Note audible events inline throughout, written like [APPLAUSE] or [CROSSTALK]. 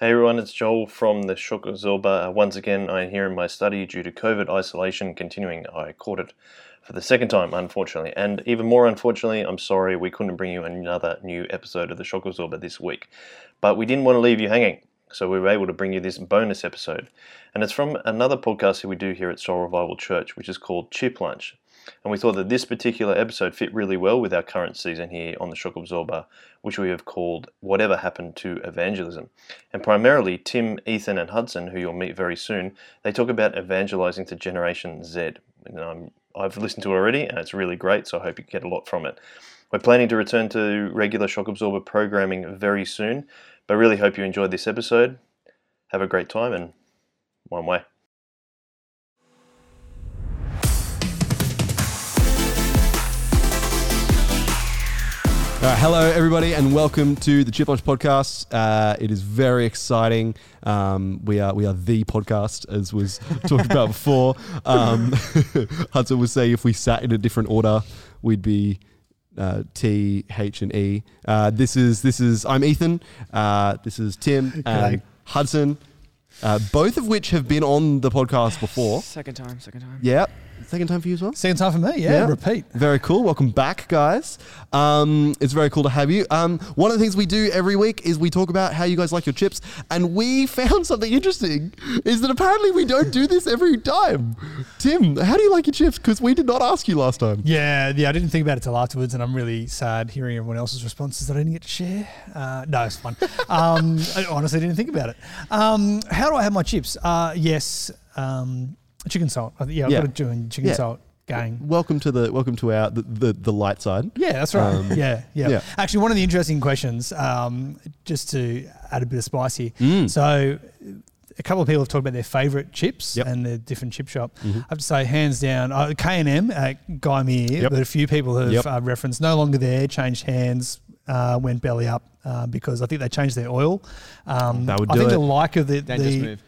Hey everyone, it's Joel from the Shock Absorber. Uh, once again, I'm here in my study due to COVID isolation continuing. I caught it for the second time, unfortunately. And even more unfortunately, I'm sorry we couldn't bring you another new episode of the Shock Absorber this week. But we didn't want to leave you hanging, so we were able to bring you this bonus episode. And it's from another podcast that we do here at Soul Revival Church, which is called Chip Lunch. And we thought that this particular episode fit really well with our current season here on the Shock Absorber, which we have called Whatever Happened to Evangelism. And primarily, Tim, Ethan, and Hudson, who you'll meet very soon, they talk about evangelizing to Generation Z. And I'm, I've listened to it already, and it's really great, so I hope you get a lot from it. We're planning to return to regular Shock Absorber programming very soon, but really hope you enjoyed this episode. Have a great time, and one way. Right, hello everybody, and welcome to the Chip Lunch Podcast. Uh, it is very exciting. Um, we are we are the podcast, as was [LAUGHS] talked about before. Um, [LAUGHS] Hudson would say if we sat in a different order, we'd be uh, T, H, and E. Uh, this is this is I'm Ethan. Uh, this is Tim and G'day. Hudson, uh, both of which have been on the podcast before. Second time, second time. Yeah, second time for you as well. Second time for me, yeah. Yeah. Repeat. Very cool. Welcome back, guys. Um, it's very cool to have you. Um, one of the things we do every week is we talk about how you guys like your chips, and we [LAUGHS] found something interesting. Is that apparently we don't do this every time. Tim, how do you like your chips? Because we did not ask you last time. Yeah, yeah. I didn't think about it till afterwards, and I'm really sad hearing everyone else's responses that I didn't get to share. Uh, no, it's fun. Um, [LAUGHS] I honestly didn't think about it. Um, how do I have my chips? Uh, yes, um, chicken salt. I think- Yeah, I've Yeah. got to do a chicken Yeah. salt gang. Welcome to the welcome to our the the, the light side. Yeah, that's right. Um, yeah, yeah, yeah. Actually, one of the interesting questions, um, just to add a bit of spice here. Mm. So, a couple of people have talked about their favourite chips Yep. and their different chip shop. Mhm. I have to say, hands down, uh, K and M at Gymea, Yep. but a few people have Yep. uh, referenced no longer there, changed hands, uh, went belly up uh, because I think they changed their oil. Um, That would I do think it. the like of the, Dangerous the move.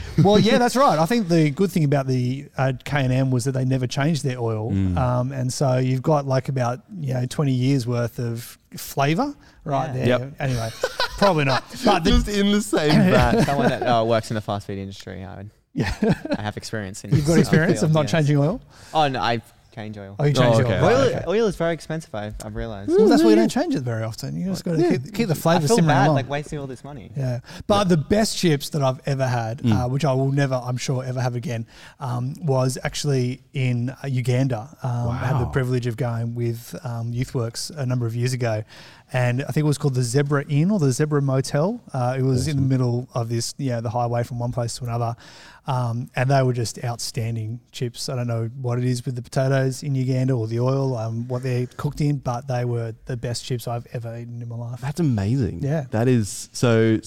[LAUGHS] well, yeah, that's right. I think the good thing about the uh, K and M was that they never changed their oil, Mm. um, and so you've got like about you know twenty years worth of flavour right Yeah. there. Yep. Anyway, probably not. [LAUGHS] But the, Just in the same [LAUGHS] vat. Someone that uh, works in the fast food industry, I, would, yeah, I have experience in. you've got this, experience of field, not yes. changing oil. Oh no, I change oil. Oh, you changed okay. oil. Oil, okay. oil is very expensive. I've, I've realized. Well, that's why you don't change it very often. You just got to Yeah. keep, keep the I flavour feel simmering bad, along. like wasting all this money. Yeah, but the best chips that I've ever had, Mm. uh, which I will never, I'm sure, ever have again, um, was actually in uh, Uganda. Um, I had the Wow. privilege of going with um, YouthWorks a number of years ago, and I think it was called the Zebra Inn or the Zebra Motel. Uh, it was in the middle of this, you know, the highway from one place to another, um, and they were just outstanding chips. I don't know what it is with the potatoes in Uganda or the oil, um, what they're cooked in, but they were the best chips I've ever eaten in my life. That's amazing. Yeah. That is so.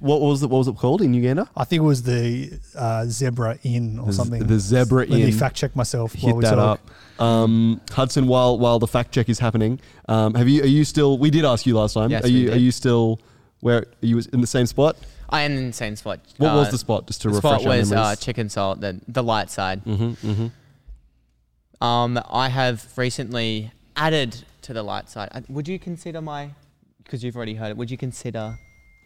What was it? What was it called in Uganda? I think it was the uh, Zebra Inn or The something. the Zebra Inn. Let me fact check myself. hit while we that talk. up. Um, Hudson, while while the fact check is happening, um, have you are you still? We did ask you last time. Yes, are we you did. are you still? Where are you in the same spot? I am in the same spot. What Uh, was the spot? Just to the refresh spot our was uh, chicken salt, the the light side. mm-hmm, mm-hmm. Um, I have recently added to the light side. Uh, Would you consider my? Because you've already heard it. Would you consider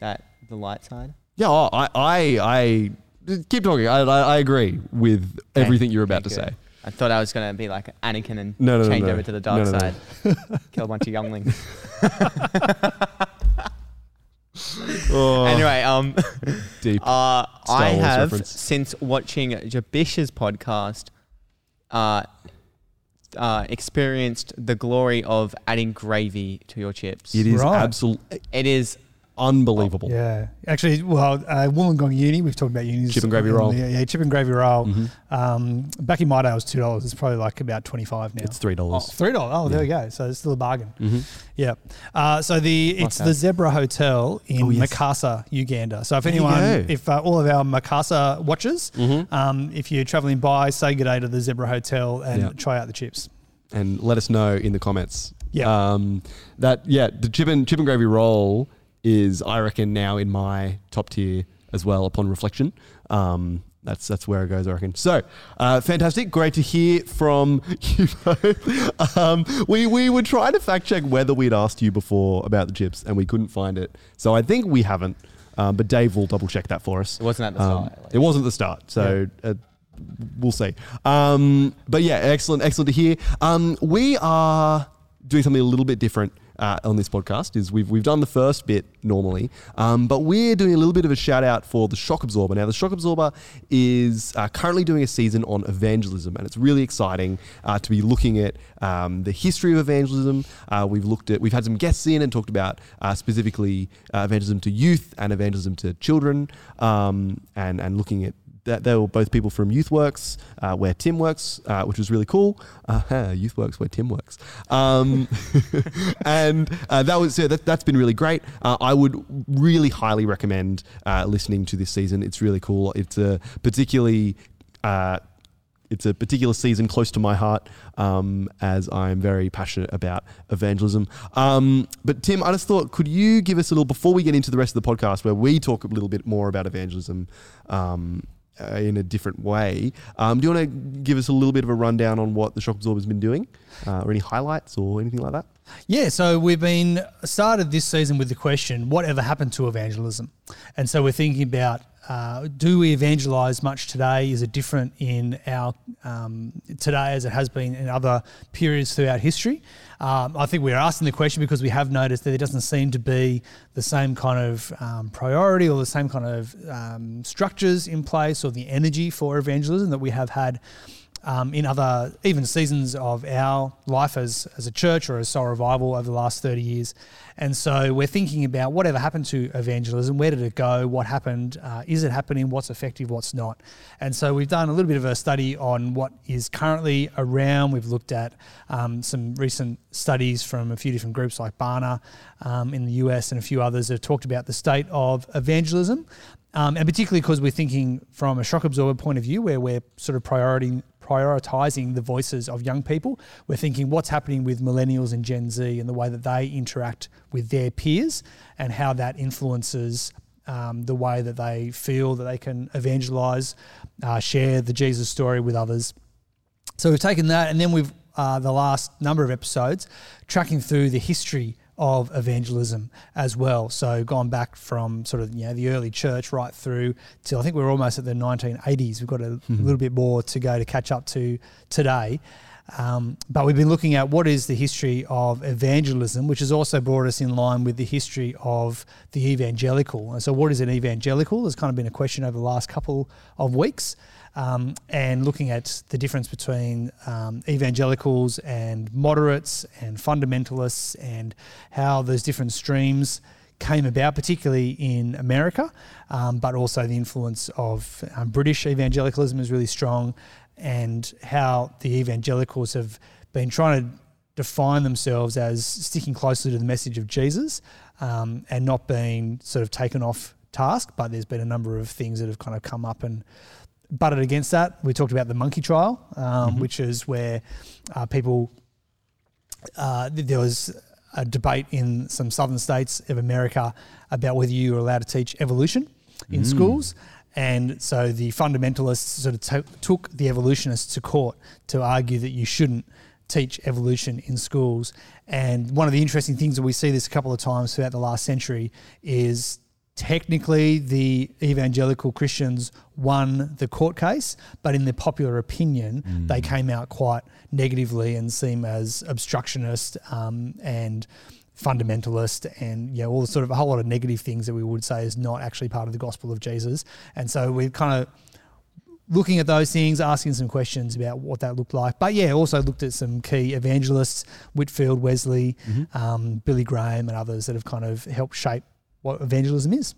that the light side? Yeah, oh, I I I keep talking. I I, I agree with everything you're about okay, to good. Say. I thought I was gonna be like Anakin and No, no, no, change no. over to the dark No, no, no. side, [LAUGHS] kill a bunch of younglings. [LAUGHS] Oh, Anyway, um, [LAUGHS] deep. uh, I have reference. since watching Jabish's podcast, uh, uh, experienced the glory of adding gravy to your chips. it is Right. absolutely It is unbelievable. Yeah, actually, well, uh, Wollongong Uni. We've talked about unis. Chip and gravy roll. Yeah, yeah, chip and gravy roll. Mhm. Um, back in my day, it was two dollars. It's probably like about twenty five now. It's three dollars. three dollars. Oh, there we go. So it's still a bargain. Mm-hmm. Yeah. Uh, so the it's the Zebra Hotel in Oh, yes. Masaka, Uganda. So if anyone, if uh, all of our Masaka watchers, Mm-hmm. um, if you're traveling by, say good day to the Zebra Hotel and Yeah. try out the chips. and let us know in the comments. Yeah. Um, that yeah, the chip and chip and gravy roll is I reckon now in my top tier as well upon reflection. Um, that's that's where it goes, I reckon. So, uh, fantastic, great to hear from [LAUGHS] you both. Um, we we were trying to fact check whether we'd asked you before about the chips, and we couldn't find it. So I think we haven't. Um, but Dave will double check that for us. It wasn't at the Um, start. like- it wasn't the start, so uh, we'll see. Um, but yeah, excellent, excellent to hear. Um, we are doing something a little bit different uh, on this podcast. Is we've we've done the first bit normally, um, but we're doing a little bit of a shout out for the Shock Absorber. Now, the Shock Absorber is uh, currently doing a season on evangelism, and it's really exciting uh, to be looking at um, the history of evangelism. Uh, we've looked at we've had some guests in and talked about uh, specifically uh, evangelism to youth and evangelism to children, um, and and looking at that they were both people from YouthWorks, uh, where Tim works, uh, which was really cool. Uh, [LAUGHS] YouthWorks, where Tim works, um, [LAUGHS] and uh, that was yeah, that, that's been really great. Uh, I would really highly recommend uh, listening to this season. It's really cool. It's a particularly it's a particular season close to my heart um, as I'm very passionate about evangelism. Um, but Tim, I just thought, could you give us a little before we get into the rest of the podcast, where we talk a little bit more about evangelism um, uh, in a different way? Um, do you want to give us a little bit of a rundown on what the Shock Absorber's been doing, uh, or any highlights or anything like that? Yeah, so we've been started this season with the question, whatever happened to evangelism? And so we're thinking about uh, do we evangelize much today? Is it different in our um, today as it has been in other periods throughout history? Um, I think we're asking the question because we have noticed that there doesn't seem to be the same kind of um, priority or the same kind of um, structures in place or the energy for evangelism that we have had um, in other even seasons of our life as, as a church or as soul revival over the last 30 years. And so we're thinking about whatever happened to evangelism, where did it go, what happened, uh, is it happening, what's effective, what's not. And so we've done a little bit of a study on what is currently around. We've looked at um, some recent studies from a few different groups like Barna um, in the US and a few others that have talked about the state of evangelism. Um, and particularly because we're thinking from a shock absorber point of view, where we're sort of prioritizing the voices of young people, we're thinking what's happening with millennials and Gen Z and the way that they interact with their peers and how that influences um, the way that they feel that they can evangelize, uh, share the Jesus story with others. So we've taken that, and then we've uh, the last number of episodes tracking through the history of evangelism as well. So gone back from sort of you know the early church right through till I think we're almost at the 1980s. We've got a little bit more to go to catch up to today. Um, but we've been looking at what is the history of evangelism, which has also brought us in line with the history of the evangelical. And so, what is an evangelical? There's kind of been a question over the last couple of weeks um, and looking at the difference between um, evangelicals and moderates and fundamentalists and how those different streams came about, particularly in America, um, but also the influence of um, British evangelicalism is really strong, and how the evangelicals have been trying to define themselves as sticking closely to the message of Jesus um, and not being sort of taken off task. But there's been a number of things that have kind of come up and butted against that. We talked about the monkey trial, um, which is where uh, people, uh, there was a debate in some southern states of America about whether you were allowed to teach evolution in schools. And so the fundamentalists sort of to- took the evolutionists to court to argue that you shouldn't teach evolution in schools. And one of the interesting things that we see this a couple of times throughout the last century is technically the evangelical Christians won the court case, but in the popular opinion, they came out quite negatively and seem as obstructionist um, and fundamentalist and you know all the sort of a whole lot of negative things that we would say is not actually part of the gospel of Jesus. And so we're kind of looking at those things, asking some questions about what that looked like. But yeah, also looked at some key evangelists, Whitefield, Wesley, um, Billy Graham, and others that have kind of helped shape what evangelism is.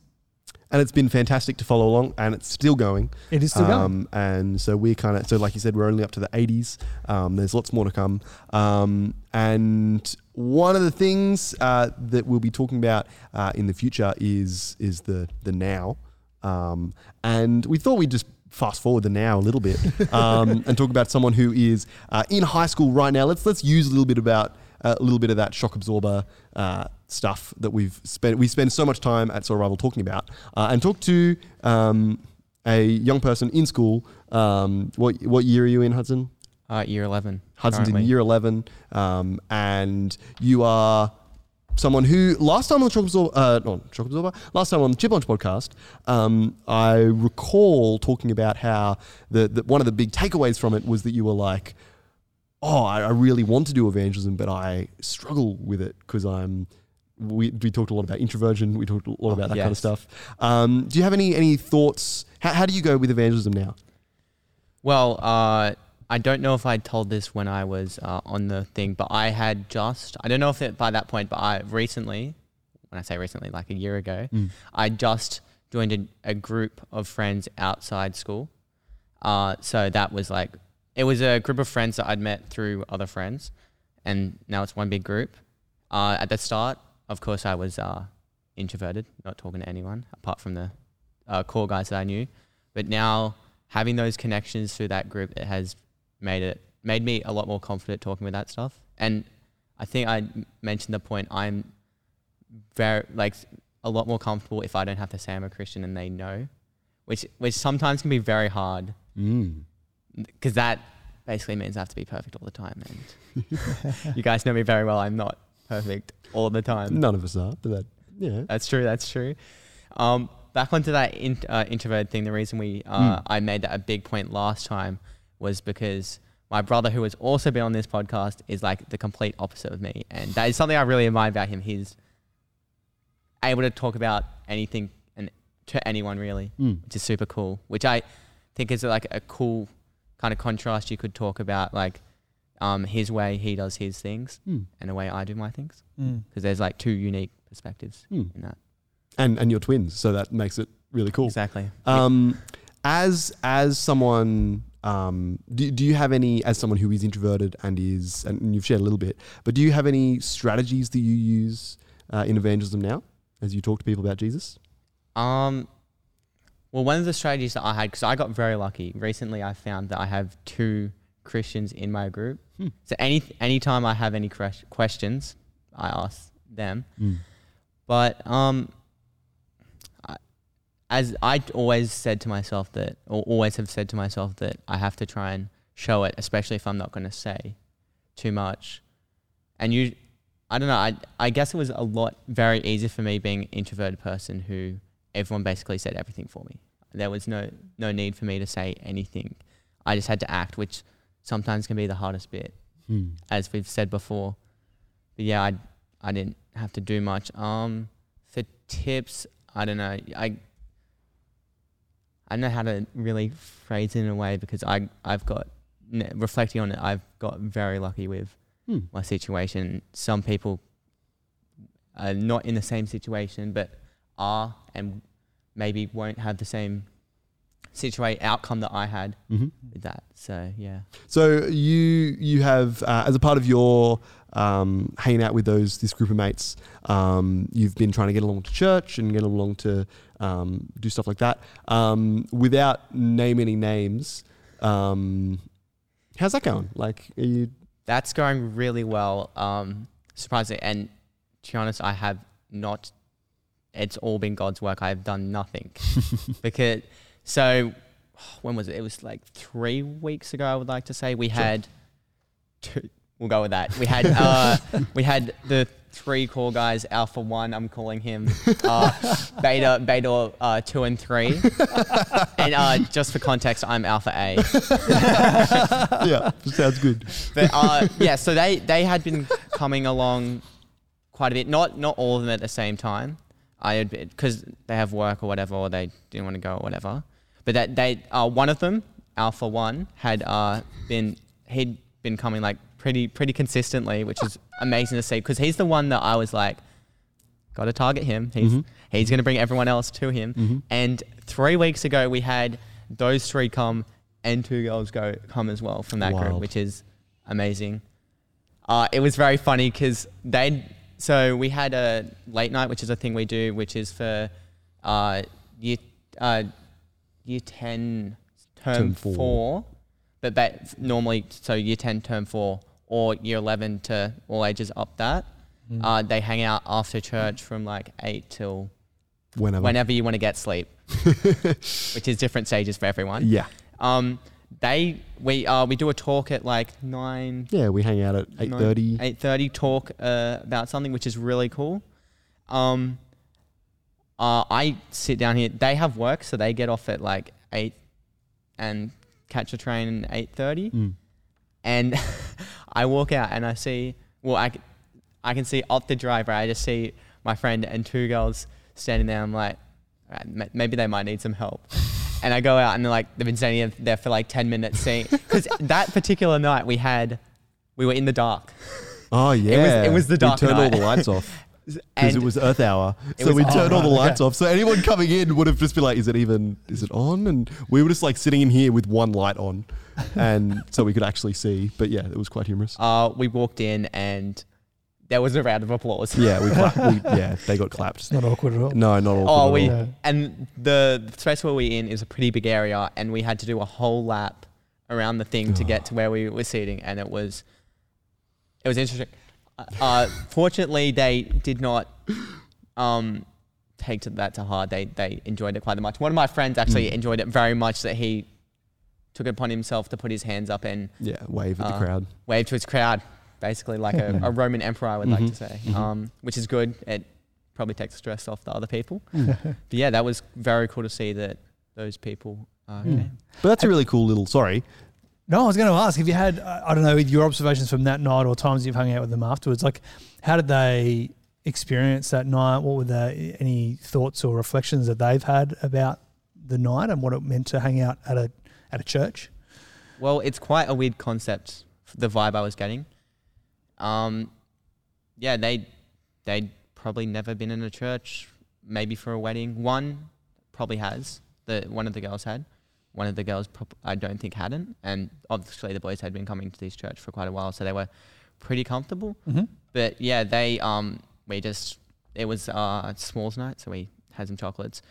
and it's been fantastic to follow along, and it's still going. It is still going. Um, and so we're kind of so like you said, we're only up to the 80s. Um, there's lots more to come. Um, and one of the things uh, that we'll be talking about uh, in the future is is the the now. Um, and we thought we'd just fast forward the now a little bit um, [LAUGHS] and talk about someone who is uh, in high school right now. Let's let's use a little bit about a little bit of that shock absorber uh, stuff that we've spent. We spend so much time at Soul Revival talking about, uh, and talk to um, a young person in school. Um, what what year are you in, Hudson? Uh, year 11. Hudson's in year eleven, um, and you are someone who last time on the Chocolate Absorber, uh, not Chocolate Absorber, last time on the Chip Lunch podcast, um, I recall talking about how the, the one of the big takeaways from it was that you were like, "Oh, I, I really want to do evangelism, but I struggle with it because I'm." We, we talked a lot about introversion. We talked a lot about that kind of stuff. Um, do you have any any thoughts? How, how do you go with evangelism now? Well, uh, I don't know if I told this when I was uh, on the thing, but I had just, I don't know if it by that point, but I recently, when I say recently, like a year ago, I just joined a, a group of friends outside school. Uh, so that was like, it was a group of friends that I'd met through other friends, and now it's one big group. Uh, at the start, of course, I was uh, introverted, not talking to anyone apart from the uh, core guys that I knew. But now having those connections through that group, it has made it made me a lot more confident talking with that stuff. And I think I mentioned the point. I'm very like a lot more comfortable if I don't have to say I'm a Christian and they know, which which sometimes can be very hard Mm. Because that basically means I have to be perfect all the time. And [LAUGHS] you guys know me very well. I'm not perfect all the time. None of us are, but that yeah. That's true. That's true. Um, back onto that in, uh, introvert thing. The reason we uh, Mm. I made that a big point last time was because my brother, who has also been on this podcast, is like the complete opposite of me, and that is something I really admire about him. He's able to talk about anything and to anyone really, Mm. which is super cool. Which I think is like a cool kind of contrast you could talk about, like um, his way he does his things Mm. and the way I do my things, Mm. because there's like two unique perspectives Mm. in that. And and you're twins, so that makes it really cool. Exactly. Um, as as someone, um, do, do you have any as someone who is introverted and is and you've shared a little bit, but do you have any strategies that you use uh, in evangelism now as you talk to people about Jesus? Um, well, one of the strategies that I had, because I got very lucky recently, I found that I have two Christians in my group. Hmm. So any anytime I have any ques- questions, I ask them. But um, I, as I always said to myself that, or always have said to myself that I have to try and show it, especially if I'm not going to say too much. And you, I don't know. I I guess it was a lot very easy for me being an introverted person who everyone basically said everything for me. There was no no need for me to say anything. I just had to act, which sometimes can be the hardest bit, Hmm. as we've said before. But yeah, I I didn't have to do much. Um, for tips, I don't know. I I don't know how to really phrase it in a way because I I've got reflecting on it. I've got very lucky with Hmm. my situation. Some people are not in the same situation, but are and maybe won't have the same situation outcome that I had hmm with that. So yeah. So you you have uh, as a part of your um, hanging out with those this group of mates, um, you've been trying to get along to church and get along to um, do stuff like that. Um, without naming any names, um, how's that going? Like, are you? That's going really well. Um, surprisingly, and to be honest, I have not. It's all been God's work. I have done nothing [LAUGHS] because. So, when was it? It was like three weeks ago. I would like to say we had. Two, we'll go with that. We had uh, [LAUGHS] we had the three core guys. Alpha one, I'm calling him. Uh, [LAUGHS] beta beta uh, two and three. and uh, just for context, I'm Alpha A. yeah, sounds good. But uh, yeah, so they they had been coming along quite a bit. Not not all of them at the same time. I had because they have work or whatever, or they didn't want to go or whatever. But that they uh, one of them, Alpha One, had uh, been he'd been coming like pretty pretty consistently, which is amazing to see because he's the one that I was like, got to target him. He's Mhm. he's going to bring everyone else to him. Mhm. And three weeks ago, we had those three come and two girls go come as well from that group, which is amazing. Uh, it was very funny because they so we had a late night, which is a thing we do, which is for uh, year uh, year ten term, Term four. four. but that normally so year ten term four or year eleven to all ages up that. Mm. Uh, they hang out after church from like eight till Whenever. whenever you want to get sleep, [LAUGHS] which is different stages for everyone. Yeah. Um, they we uh we do a talk at like nine Yeah, we hang out at eight thirty. eight thirty talk uh, about something which is really cool. Um, uh, I sit down here. They have work, so they get off at like eight and catch a train at eight thirty. Mm. And [LAUGHS] I walk out and I see well I, c- I can see off the driver. I just see my friend and two girls standing there. I'm like, "Alright, maybe they might need some help. [LAUGHS] And I go out and they're like they've been standing there for like ten minutes, seeing because that particular night we had we were in the dark. Oh yeah, it was the dark [LAUGHS] We turned all the lights off because it was Earth Hour. So we turned all the lights off. So anyone coming in would have just been like, "Is it even? Is it on?" And we were just like sitting in here with one light on, and so we could actually see. But yeah, it was quite humorous. uh, we walked in and there was a round of applause. Yeah, we, clapped, we [LAUGHS] yeah they got clapped. It's not awkward at all. No, not all. Oh, we Yeah. and the space where we're in is a pretty big area, and we had to do a whole lap around the thing to get to where we were sitting, and it was it was interesting. Uh, Uh, fortunately, they did not um, take to that to heart. They they enjoyed it quite much. One of my friends actually Mm. enjoyed it very much that he took it upon himself to put his hands up and yeah wave at the Uh, crowd. wave to his crowd, basically like a, a Roman emperor, I would like to say, Mhm. um, which is good. It probably takes the stress off the other people. [LAUGHS] but yeah, that was very cool to see that those people uh, Mm. But that's a really cool little. Sorry, No, I was going to ask if you had, uh, I don't know, your observations from that night or times you've hung out with them afterwards. Like, how did they experience that night? What were the any thoughts or reflections that they've had about the night and what it meant to hang out at a at a church? Well, it's quite a weird concept. The vibe I was getting. Um, yeah, they they'd probably never been in a church. Maybe for a wedding. One probably has. The one of the girls had. One of the girls prob- I don't think hadn't. And obviously the boys had been coming to this church for quite a while, so they were pretty comfortable. Mm-hmm. But yeah, they um we just it was uh s'mores night, so we had some chocolates.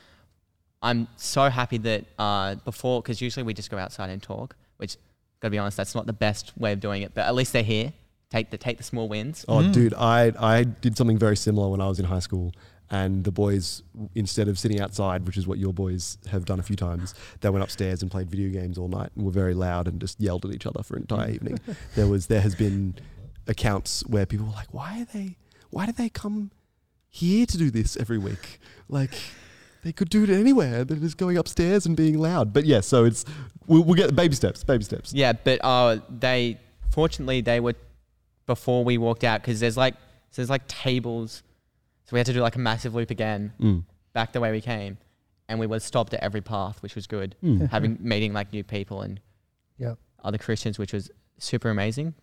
I'm so happy that uh before because usually we just go outside and talk, which gotta be honest, that's not the best way of doing it. But at least they're here. Take the take the small wins. Oh, Mm. dude, I I did something very similar when I was in high school, and the boys, instead of sitting outside, which is what your boys have done a few times, they went upstairs and played video games all night and were very loud and just yelled at each other for an entire evening. There was there has been accounts where people were like, "Why are they? Why do they come here to do this every week? Like." They could do it anywhere. They're just going upstairs and being loud. But yeah, so it's we'll, we'll get the baby steps, baby steps. Yeah, but uh they fortunately they were before we walked out because there's like so there's like tables, so we had to do like a massive loop again Mm. back the way we came, and we were stopped at every path, which was good. Mm. Having meeting like new people and Yep. other Christians, which was super amazing.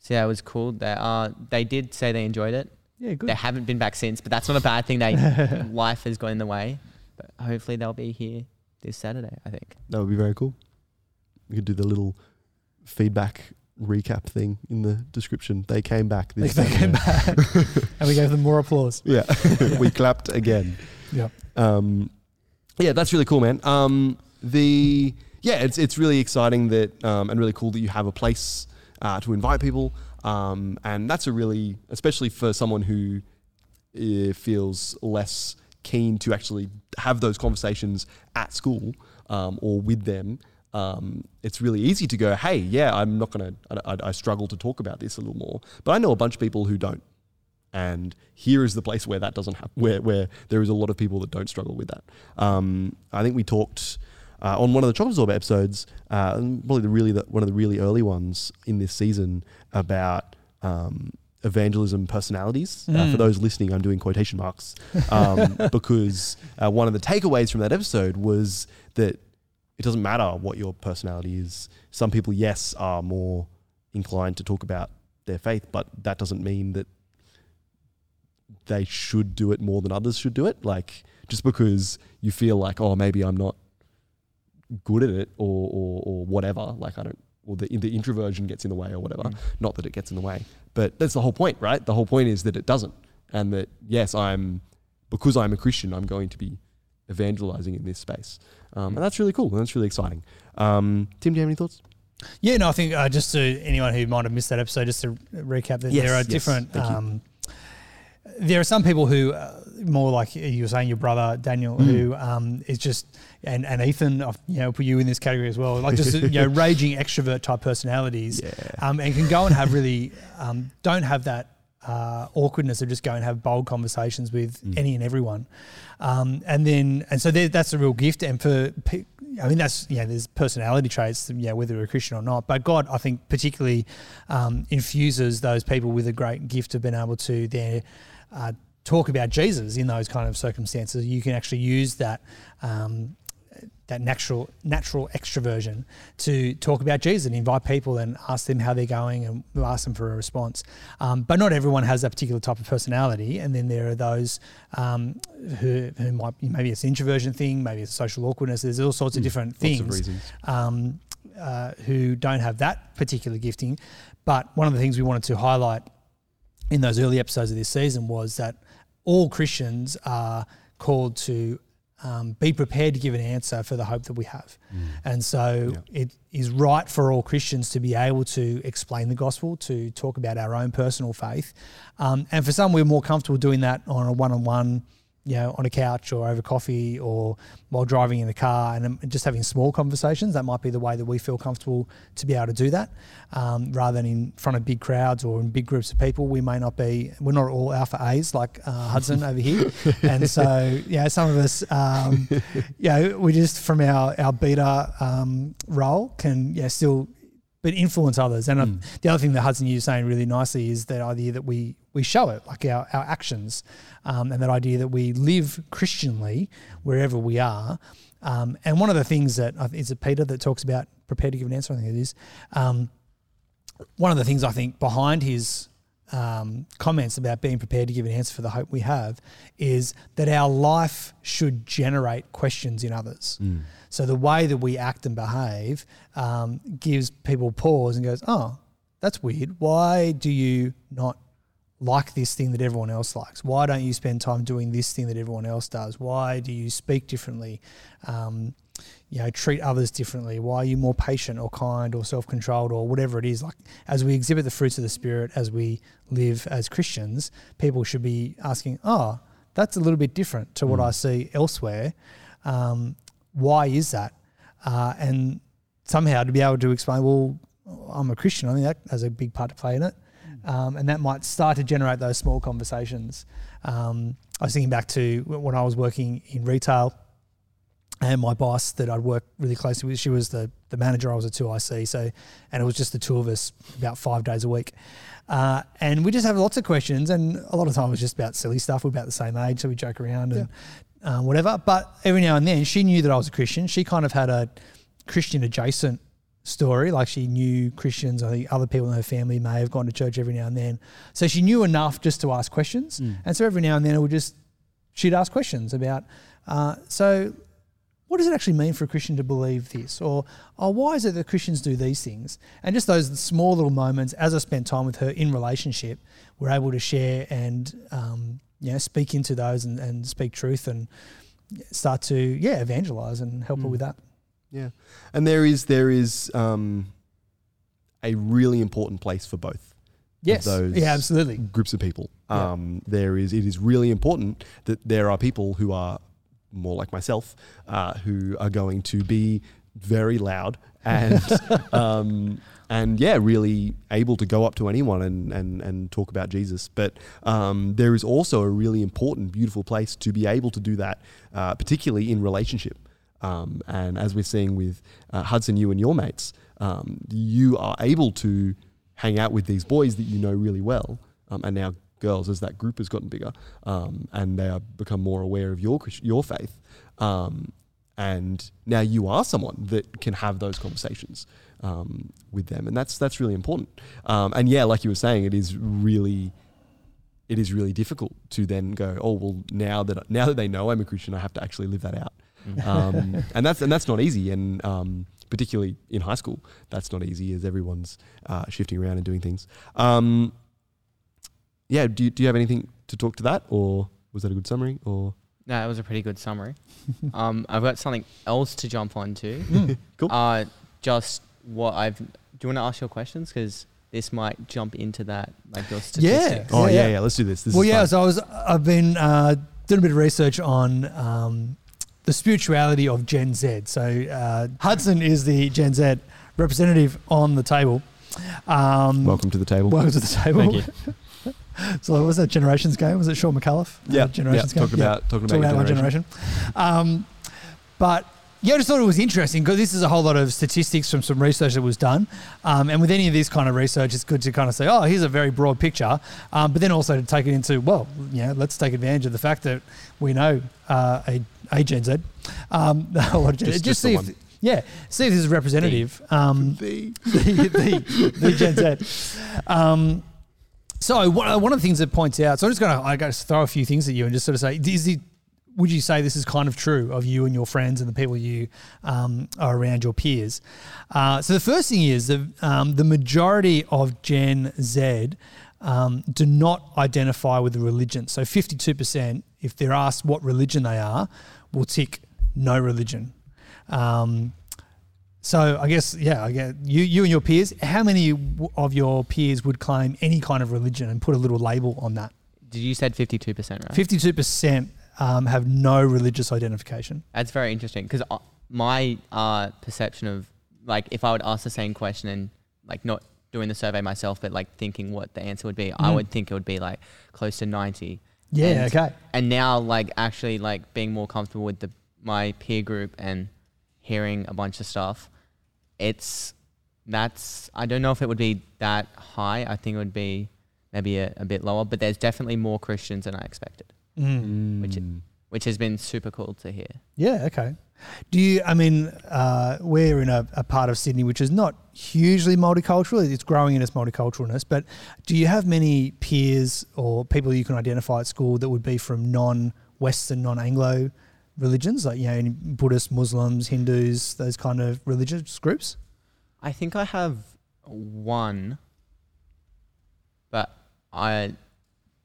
So yeah, it was cool. That uh, they did say they enjoyed it. Yeah, good. They haven't been back since, but that's not a bad thing. They [LAUGHS] life has got in the way, but hopefully they'll be here this Saturday. I think. That would be very cool. We could do the little feedback recap thing in the description. They came back. They, This they came back [LAUGHS] and we gave them more applause. Yeah, [LAUGHS] [LAUGHS] we clapped again. Yep. Um, yeah, that's really cool, man. Um, the yeah, it's it's really exciting that um, and really cool that you have a place uh, to invite people, um, and that's a really especially for someone who uh, feels less keen to actually have those conversations at school um, or with them. Um, it's really easy to go, hey, yeah, I'm not gonna. I, I, I struggle to talk about this a little more, but I know a bunch of people who don't and here is the place where that doesn't happen where, where there is a lot of people that don't struggle with that um, i think we talked uh, on one of the chocolate absorber episodes uh, probably the really the, one of the really early ones in this season about um, evangelism personalities uh, Mm. for those listening i'm doing quotation marks um, [LAUGHS] because uh, one of the takeaways from that episode was that it doesn't matter what your personality is some people yes are more inclined to talk about their faith but that doesn't mean that they should do it more than others should do it. Like just because you feel like, oh, maybe I'm not good at it or or, or whatever. Like I don't, or the the introversion gets in the way or whatever. Mm. Not that it gets in the way, but that's the whole point, right? The whole point is that it doesn't, and that yes, I'm because I'm a Christian, I'm going to be evangelizing in this space, um, and that's really cool. And that's really exciting. Um, Tim, do you have any thoughts? Yeah, no, I think uh, just to anyone who might have missed that episode, just to recap that Yes, there are yes, different. Um, there are some people who uh, more like you were saying, your brother Daniel, Mm. who um, is just and and Ethan, I've, you know, put you in this category as well, like just you know, [LAUGHS] raging extrovert type personalities, Yeah. um, and can go and have really um, don't have that uh, awkwardness of just go and have bold conversations with Mm. any and everyone, um, and then and so there, that's a real gift. And for I mean, that's you know, there's personality traits, you know, whether you're a Christian or not. But God, I think, particularly um, infuses those people with a great gift of being able to then uh, talk about Jesus in those kind of circumstances. You can actually use that. Um, that natural natural extroversion to talk about Jesus and invite people and ask them how they're going and ask them for a response. Um, but not everyone has that particular type of personality. And then there are those um, who, who might maybe it's an introversion thing, maybe it's social awkwardness. There's all sorts of different Hmm. Things of um, uh, who don't have that particular gifting. But one of the things we wanted to highlight in those early episodes of this season was that all Christians are called to um, be prepared to give an answer for the hope that we have. And so Yeah. it is right for all Christians to be able to explain the gospel, to talk about our own personal faith. Um, and for some, we're more comfortable doing that on a one on one, you know, on a couch or over coffee or while driving in the car and um, just having small conversations. That might be the way that we feel comfortable to be able to do that um, rather than in front of big crowds or in big groups of people. We may not be, we're not all alpha A's like uh, Hudson over here. [LAUGHS] And so, yeah, some of us, um, you know, we just from our, our beta um, role can, yeah, still but influence others. And uh, the other thing that Hudson you were saying really nicely is that idea that we we show it, like our, our actions, um, and that idea that we live Christianly wherever we are. Um, and one of the things that is it Peter that talks about prepared to give an answer. I think it is. Um, one of the things I think behind his um, comments about being prepared to give an answer for the hope we have is that our life should generate questions in others. So the way that we act and behave um, gives people pause and goes, "Oh, that's weird. Why do you not like this thing that everyone else likes? Why don't you spend time doing this thing that everyone else does? Why do you speak differently? Um, you know, treat others differently? Why are you more patient or kind or self-controlled or whatever it is? Like as we exhibit the fruits of the spirit, as we live as Christians, people should be asking, "Oh, that's a little bit different to what I see elsewhere. Um, why is that?" Uh, and somehow to be able to explain, well, I'm a Christian. I think that has a big part to play in it. Um, and that might start to generate those small conversations. Um, I was thinking back to when I was working in retail and my boss that I'd worked really closely with, she was the, the manager, I was a 2IC. So, and it was just the two of us about five days a week. Uh, and we just have lots of questions. And a lot of time it was just about silly stuff. We're about the same age. So we joke around and um, whatever. But every now and then she knew that I was a Christian. She kind of had a Christian adjacent story. Like she knew Christians. I think other people in her family may have gone to church every now and then. So she knew enough just to ask questions. And so every now and then it would just, she'd ask questions about, uh, so what does it actually mean for a Christian to believe this? Or, oh, why is it that Christians do these things? And just those small little moments, as I spent time with her in relationship, we're able to share and, um, you know, speak into those and, and speak truth and start to, yeah, evangelize and help her with that. Yeah, and there is there is um, a really important place for both. of Yes. those yeah, absolutely. groups of people. Yeah. Um, there is it is really important that there are people who are more like myself uh, who are going to be very loud and [LAUGHS] um, and yeah, really able to go up to anyone and and, and talk about Jesus. But um, there is also a really important, beautiful place to be able to do that, uh, particularly in relationship. Um, and as we're seeing with uh, Hudson, you and your mates, um, you are able to hang out with these boys that you know really well, um, and now girls as that group has gotten bigger, um, and they have become more aware of your your faith. Um, and now you are someone that can have those conversations um, with them, and that's that's really important. And yeah, like you were saying, it is really it is really difficult to then go, oh well, now that now that they know I'm a Christian, I have to actually live that out, um, and that's and that's not easy, and um, particularly in high school, that's not easy as everyone's uh, shifting around and doing things. Um, yeah, do you, do you have anything to talk to that, or was that a good summary? Or No, that was a pretty good summary. [LAUGHS] um, I've got something else to jump onto. [LAUGHS] cool. Uh, just what I've. Do you want to ask your questions? Because this might jump into that, like your statistics. oh Yeah, yeah, yeah. yeah, let's do this. this well, is yeah. fun. So I was, I've been uh, did a bit of research on um, the spirituality of Gen Z. So uh, Hudson is the Gen Z representative on the table. Um, Welcome to the table. welcome to the table. Thank you. [LAUGHS] so what was that Generations game? Was it Shaun Micallef? Uh, yeah, Generations yeah. game. Talking Yeah. about talking Talking about, about your my generation. generation. Um, but yeah, I just thought it was interesting because this is a whole lot of statistics from some research that was done. Um, and with any of this kind of research, it's good to kind of say, oh, here's a very broad picture. Um, but then also to take it into, well, you know, let's take advantage of the fact that we know uh, a, a Gen Z. Um, a lot of Just- just, just the see one. yeah, see if this is representative. Um, [LAUGHS] [LAUGHS] the, the, the Gen Z. Um, so one, one of the things that points out, so I'm just going to I guess throw a few things at you and just sort of say, is the, would you say this is kind of true of you and your friends and the people you um, are around your peers? Uh, so the first thing is the um, the majority of Gen Z um, do not identify with the religion. So 52%, if they're asked what religion they are, will tick no religion. Um, so I guess yeah, I get you you and your peers. How many of your peers would claim any kind of religion and put a little label on that? Did you said 52%, right? Fifty-two percent um, have no religious identification. That's very interesting because my uh, perception of like if I would ask the same question and like not doing the survey myself, but like thinking what the answer would be, I Mhm. would think it would be like close to ninety. Yeah. And- okay. And now like actually like being more comfortable with the my peer group and hearing a bunch of stuff, it's that's I don't know if it would be that high. I think it would be maybe a, a bit lower, but there's definitely more Christians than I expected, Mm. Which- which has been super cool to hear. Yeah. Okay. Do you? I mean, uh, we're in a, a part of Sydney which is not hugely multicultural. It's growing in its multiculturalness. But do you have many peers or people you can identify at school that would be from non-Western, non-Anglo religions, like you know, any Buddhists, Muslims, Hindus, those kind of religious groups? I think I have one, but I,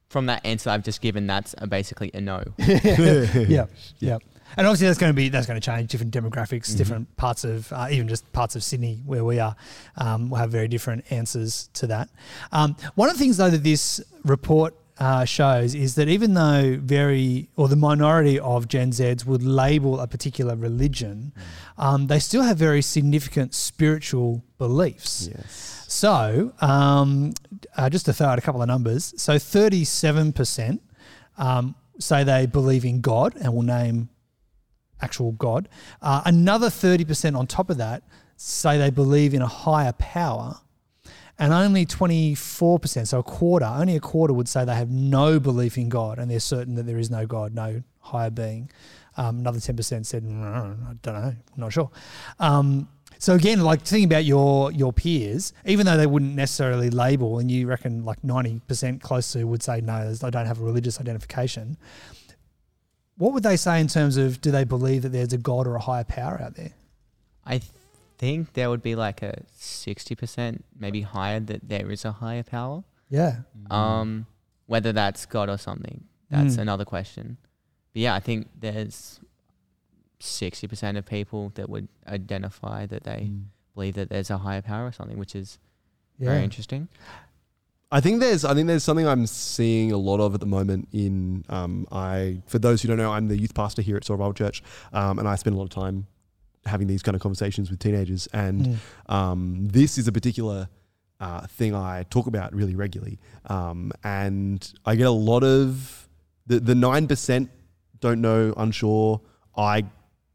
from that answer I've just given, that's a basically a no. [LAUGHS] yeah, [LAUGHS] yeah. And obviously that's going to be that's going to change different demographics, Mhm. different parts of uh, even just parts of Sydney where we are. Um, will have very different answers to that. Um, one of the things though that this report uh, shows is that even though very or the minority of Gen Zs would label a particular religion, um, they still have very significant spiritual beliefs. Yes. So, um, uh, just to throw out a couple of numbers, so 37% um, say they believe in God and will name actual God. Uh, another 30% on top of that say they believe in a higher power. And only 24%, so a quarter, only a quarter would say they have no belief in God and they're certain that there is no God, no higher being. Um, another 10% said, "Mm, I don't know, not sure. Um, so again, like thinking about your your peers, even though they wouldn't necessarily label, and you reckon like ninety percent close to would say no, I don't have a religious identification. What would they say in terms of do they believe that there's a god or a higher power out there? I think there would be like a 60%, maybe higher, that there is a higher power. Yeah, Um, whether that's God or something, that's Mm. another question. But yeah, I think there's 60% of people that would identify that they Mm. believe that there's a higher power or something, which is yeah, very interesting. I think there's I think there's something I'm seeing a lot of at the moment in um, I for those who don't know I'm the youth pastor here at Bible Church um, and I spend a lot of time having these kind of conversations with teenagers and Mm. um, this is a particular uh, thing I talk about really regularly um, and I get a lot of the the nine percent don't know unsure I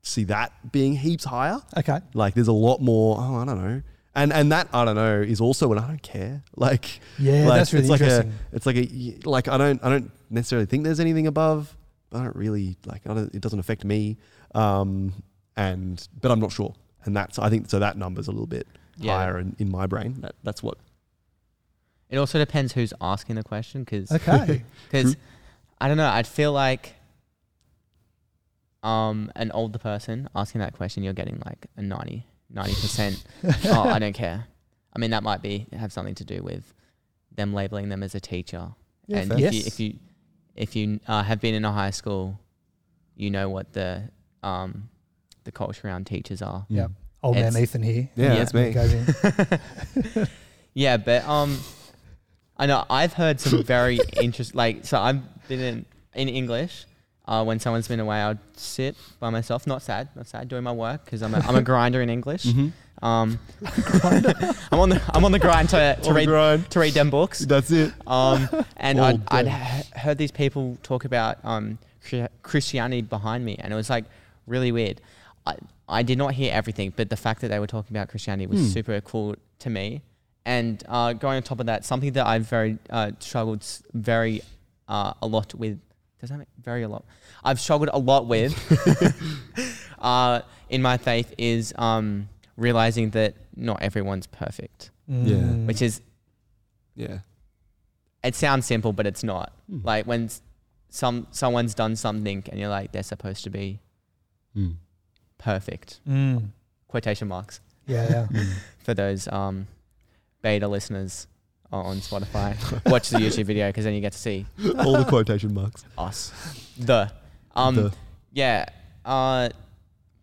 see that being heaps higher Okay, like there's a lot more oh I don't know and and that I don't know is also when I don't care like yeah, Like, that's really it's like a- interesting. it's like a like I don't I don't necessarily think there's anything above. But I don't really like. I don't, it doesn't affect me. Um, and but I'm not sure. And that's I think so. That number's a little bit Yeah. higher in, in my brain. That that's what. It also depends who's asking the question because okay, [LAUGHS] Because I don't know, I'd feel like um an older person asking that question, you're getting like a 90 percent. [LAUGHS] oh, I don't care. I mean, that might be have something to do with them labeling them as a teacher. Yeah, and fair. if Yes. you if you if you uh, have been in a high school, you know what the um the culture around teachers are. yeah. Old man Ethan here. Yeah, Yeah. that's me. [LAUGHS] [LAUGHS] Yeah, but um, I know I've heard some very interesting. Like, so I've been in in English. Uh, when someone's been away, I'd sit by myself, not sad, not sad, doing my work because I'm a, I'm a grinder in English. Mm-hmm. Um, [LAUGHS] I'm on the I'm on the grind to, to read grind. to read them books. That's it. Um, and All I'd, I'd he- heard these people talk about um, Christianity behind me, and it was like really weird. I, I did not hear everything, but the fact that they were talking about Christianity was Hmm. super cool to me. And uh, going on top of that, something that I've very uh, struggled very uh, a lot with. Does that make very a lot? I've struggled a lot with [LAUGHS] uh, in my faith is um, realizing that not everyone's perfect, Yeah. Mm. which is Yeah. it sounds simple, but it's not. Hmm. Like when some someone's done something and you're like, they're supposed to be Mm. perfect. Mm. Quotation marks Yeah, yeah. [LAUGHS] for those um, beta listeners o- on Spotify. [LAUGHS] Watch the YouTube video because then you get to see All the quotation marks. us. The um The- yeah. Uh,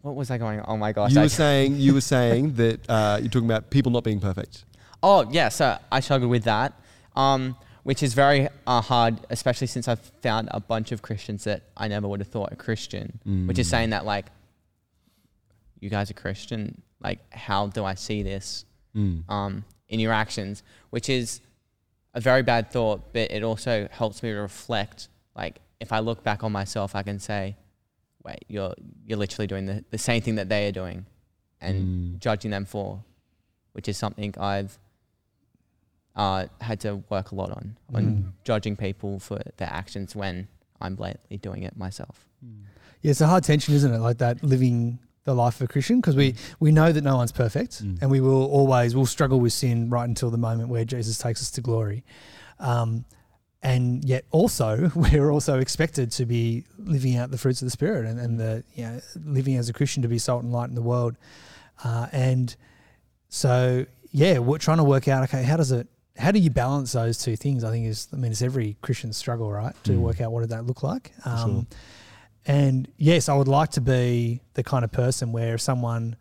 what was I going? Oh my gosh! you I- were saying you were saying [LAUGHS] that uh, you're talking about people not being perfect. Oh yeah, so I struggled with that, um, which is very uh, hard, especially since I've found a bunch of Christians that I never would have thought a Christian, which is Mm. saying that like, you guys are Christian. Like, how do I see this Mm. um, in your actions? Which is a very bad thought, but it also helps me to reflect. Like, if I look back on myself, I can say, wait, you're you're literally doing the, the same thing that they are doing, and Mm. judging them for, which is something I've uh, had to work a lot on, on Mm. judging people for their actions when I'm blatantly doing it myself. Yeah, it's a hard tension, isn't it? Like that living the life of a Christian because we we know that no one's perfect, Mm. and we will always will struggle with sin right until the moment where Jesus takes us to glory. Um, and yet also [LAUGHS] we're also expected to be living out the fruits of the spirit and, and the you know living as a Christian to be salt and light in the world. Uh, and so yeah, we're trying to work out okay, how does it how do you balance those two things? I think is I mean it's every Christian struggle, right? To Mm. work out what did that look like. Um, sure. And yes, I would like to be the kind of person where if someone,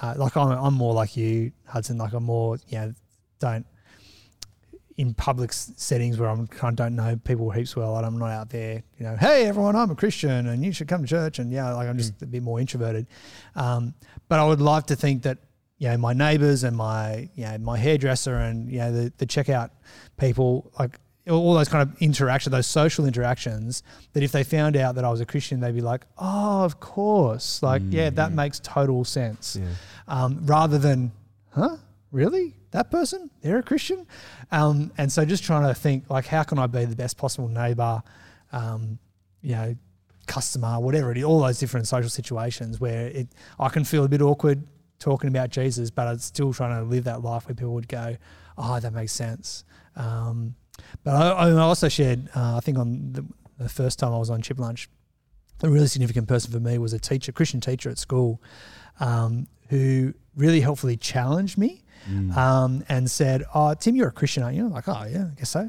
uh, like I'm, I'm more like you, Hudson. Like I'm more, you know, don't in public settings where I'm kind of don't know people heaps well, and I'm not out there, you know, hey everyone, I'm a Christian and you should come to church, and yeah, like I'm just a bit more introverted. Um, but I would like to think that you know my neighbours and my you know my hairdresser and you know the the checkout people like all those kind of interaction, those social interactions, that if they found out that I was a Christian, they'd be like, "Oh, of course, like yeah, that Mm. makes total sense." Yeah. Um, rather than, "Huh, really? That person? They're a Christian?" Um, and so just trying to think like, how can I be the best possible neighbor? Um, you know, customer, whatever it is, all those different social situations where it I can feel a bit awkward talking about Jesus, but I'm still trying to live that life where people would go, "Oh, that makes sense." Um, but I, I also shared, uh, I think on the, the first time I was on Chip Lunch, a really significant person for me was a teacher, Christian teacher at school, um, who really helpfully challenged me Mm. um, and said, "Oh, Tim, you're a Christian, aren't you?" I'm like, "Oh, yeah, I guess so."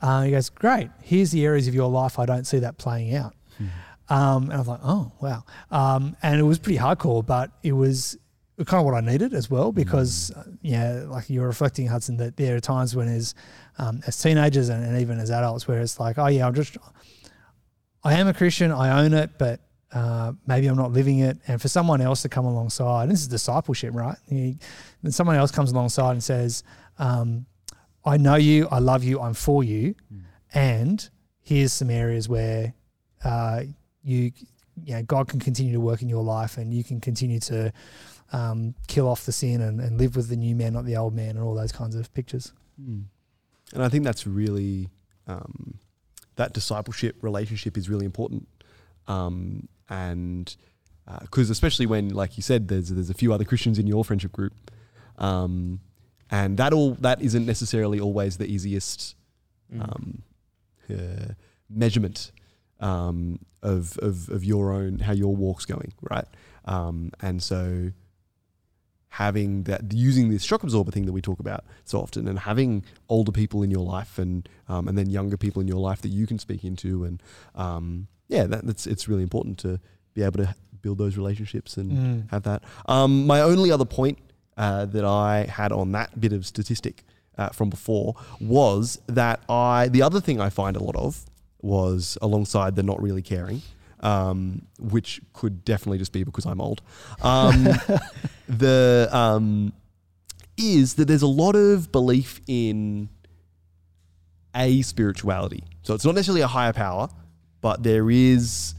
Uh, he goes, "Great. Here's the areas of your life I don't see that playing out." Um, and I was like, "Oh, wow!" Um, and it was pretty hardcore, but it was kind of what I needed as well because, uh, yeah, like you're reflecting, Hudson, that there are times when, as um, as teenagers and, and even as adults, where it's like, "Oh, yeah, I'm just, I am a Christian, I own it, but." Uh, maybe I'm not living it, and for someone else to come alongside, this is discipleship, right? You, then someone else comes alongside and says, um, I know you, I love you, I'm for you, and here's some areas where uh, you, you know, God can continue to work in your life, and you can continue to um, kill off the sin and, and live with the new man, not the old man, and all those kinds of pictures. Mm. And I think that's really um, that discipleship relationship is really important. Um, and because especially when, like you said, there's there's a few other Christians in your friendship group, um, and that all that isn't necessarily always the easiest Mm. um, uh, measurement um, of, of of your own how your walk's going, right? Um, and so having that using this shock absorber thing that we talk about so often, and having older people in your life, and um, and then younger people in your life that you can speak into, and um, yeah, that, that's it's really important to be able to build those relationships and Mm. have that. Um, my only other point uh, that I had on that bit of statistic uh, from before was that I the other thing I find a lot of was alongside the not really caring um, which could definitely just be because I'm old. Um, [LAUGHS] the um, is that there's a lot of belief in a spirituality. So it's not necessarily a higher power, but there is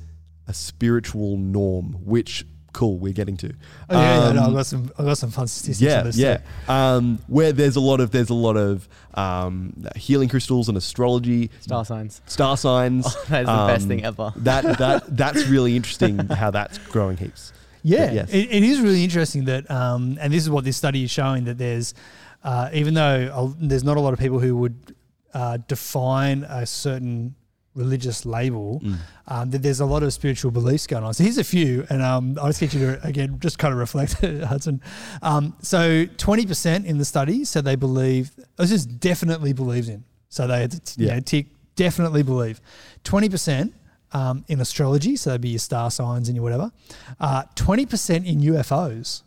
a spiritual norm, which cool we're getting to. Oh, yeah, yeah, no, Um, I've got some, I've got some fun statistics yeah, on this. yeah. too. Um, where there's a lot of there's a lot of um, healing crystals and astrology, Star signs. star signs. [LAUGHS] That's the best Um, thing ever. That that [LAUGHS] that's really interesting how that's growing heaps. Yeah, Yes. it, it is really interesting that, um, and this is what this study is showing that there's, uh, even though uh, there's not a lot of people who would uh, define a certain religious label, Mm. um, that there's a lot of spiritual beliefs going on. So here's a few, and um, I'll just get you to again just kind of reflect, [LAUGHS] Hudson. Um, so 20% in the study said they believe. This is definitely believes in. So they had to t- Yeah. know, tick definitely believe. 20% um, in astrology, so that'd be your star signs and your whatever. Uh, 20% in UFOs.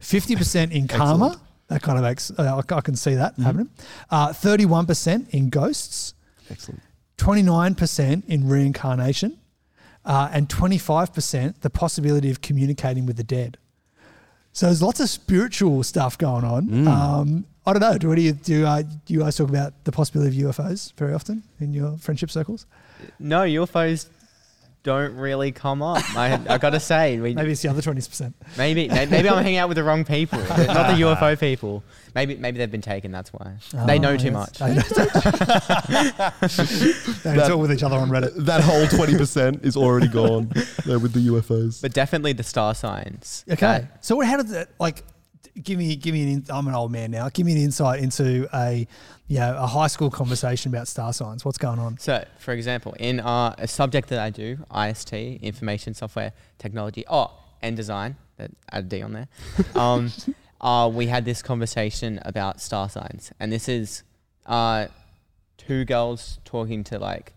50% in karma. That kind of makes, uh, I I can see that Mm-hmm. happening. Uh, 31% in ghosts. Excellent. 29% in reincarnation, uh, and 25% the possibility of communicating with the dead. So there's lots of spiritual stuff going on. Mm. Um, I don't know. Do, what do you do? Uh, do you guys talk about the possibility of UFOs very often in your friendship circles? No, UFOs don't really come up. I, I gotta say, we, [LAUGHS] Maybe it's the other 20%. maybe may- maybe I'm hanging out with the wrong people, [LAUGHS] not the UFO people. Maybe maybe they've been taken. That's why ah, they know Oh, too yes. much. They, know- [LAUGHS] they That- talk with each other on Reddit. That whole twenty percent is already gone there with the UFOs. But definitely the star signs. Okay. That- So what- how did that like? Give me, give me an. In, I'm an old man now. Give me an insight into a, you know, a high school conversation about star signs. What's going on? So, for example, in uh, a subject that I do, IST, Information Software Technology, oh, and Design, that add a D on there, [LAUGHS] um, uh, we had this conversation about star signs. And this is uh, two girls talking to like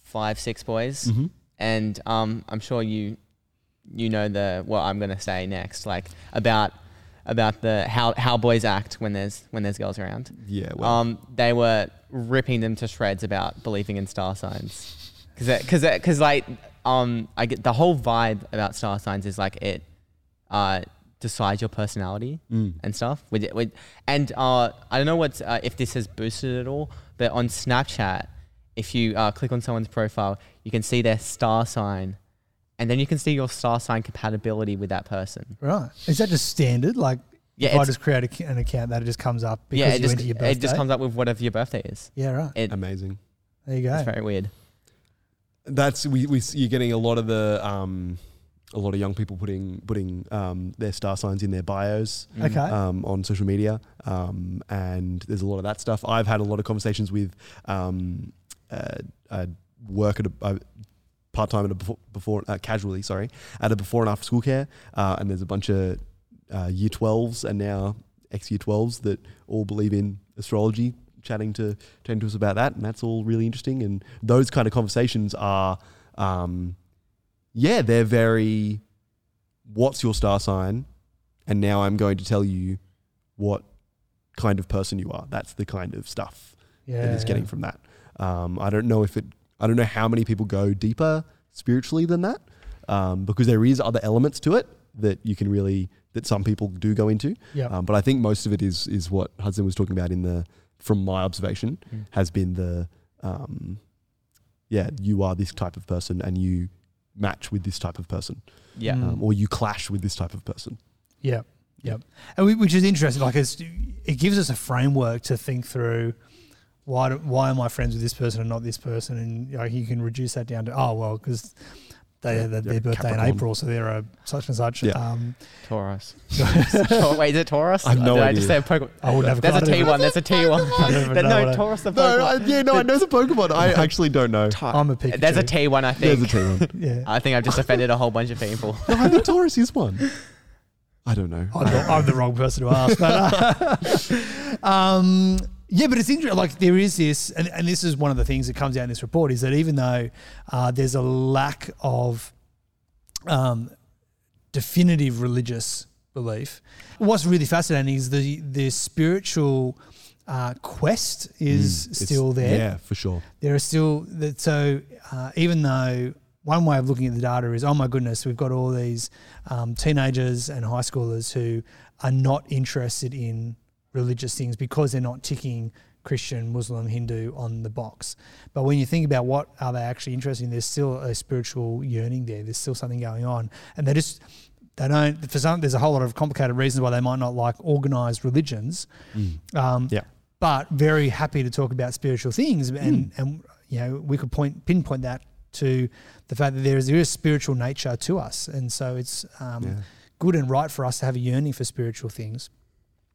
five, six boys. Mhm. And um, I'm sure you you know the what I'm gonna say next, like about about the how, how boys act when there's when there's girls around. Yeah. Well. Um, they were ripping them to shreds about believing in star signs, because because because like um, I get the whole vibe about star signs is like it uh decides your personality Mm. and stuff. With it, with and uh, I don't know what's uh, if this has boosted at all, but on Snapchat, if you uh, click on someone's profile, you can see their star sign, and then you can see your star sign compatibility with that person. Right. Is that just standard? Like, Yeah, if I just create a, an account that it just comes up because yeah, it you just enter your birthday? it just comes up with whatever your birthday is. yeah, right. It, Amazing. There you go. It's very weird. That's we, we you're getting a lot of the um, a lot of young people putting putting um, their star signs in their bios Mm. Okay. um, on social media, um, and there's a lot of that stuff. I've had a lot of conversations with um, uh, I work at a uh, part time at a before, before uh, casually, sorry, at a before and after school care, uh, and there's a bunch of uh, year 12s and now ex year 12s that all believe in astrology. Chatting to chatting to us about that, and that's all really interesting. And those kind of conversations are, um, yeah, they're very. What's your star sign? And now I'm going to tell you what kind of person you are. That's the kind of stuff yeah. that it's getting yeah. from that. Um, I don't know if it. I don't know how many people go deeper spiritually than that, um, because there is other elements to it that you can really that some people do go into. Yeah. Um, but I think most of it is is what Hudson was talking about in the from my observation Mm. has been the um, yeah you are this type of person and you match with this type of person Yeah. Um, or you clash with this type of person. Yeah, yeah, and we, which is interesting. Like, it's, it gives us a framework to think through. Why do, why am I friends with this person and not this person? And you, know, you can reduce that down to oh well because they Yeah, their, their birthday Capricorn. in April, so they're a such and such. Yeah. Um, Taurus. [LAUGHS] Tor- [LAUGHS] wait, is it Taurus? I have no Did I idea. just say a Pokemon? I would have. There's a I don't T even- one. There's a T one. [LAUGHS] I don't even know No, Taurus the No, I, Pokemon. yeah, no, I know the Pokemon. I actually don't know. I'm a Pikachu. There's a T one. I think. There's a T one. Yeah, I think I've just offended a whole bunch of people. No, I think Taurus is one. I don't know. I'm the, I'm the wrong person to ask. But, uh, um, yeah, but it's interesting. Like there is this, and, and this is one of the things that comes out in this report is that even though uh, there's a lack of um, definitive religious belief, what's really fascinating is the the spiritual uh, quest is Mm, still there. Yeah, for sure. There are still that. So uh, even though one way of looking at the data is, oh my goodness, we've got all these um, teenagers and high schoolers who are not interested in religious things because they're not ticking Christian, Muslim, Hindu on the box. But when you think about what are they actually interested in, there's still a spiritual yearning there. There's still something going on, and they just they don't. For some, there's a whole lot of complicated reasons why they might not like organized religions. Um, Yeah. But very happy to talk about spiritual things, and and you know we could point pinpoint that to the fact that there is there is spiritual nature to us, and so it's um, Yeah. good and right for us to have a yearning for spiritual things.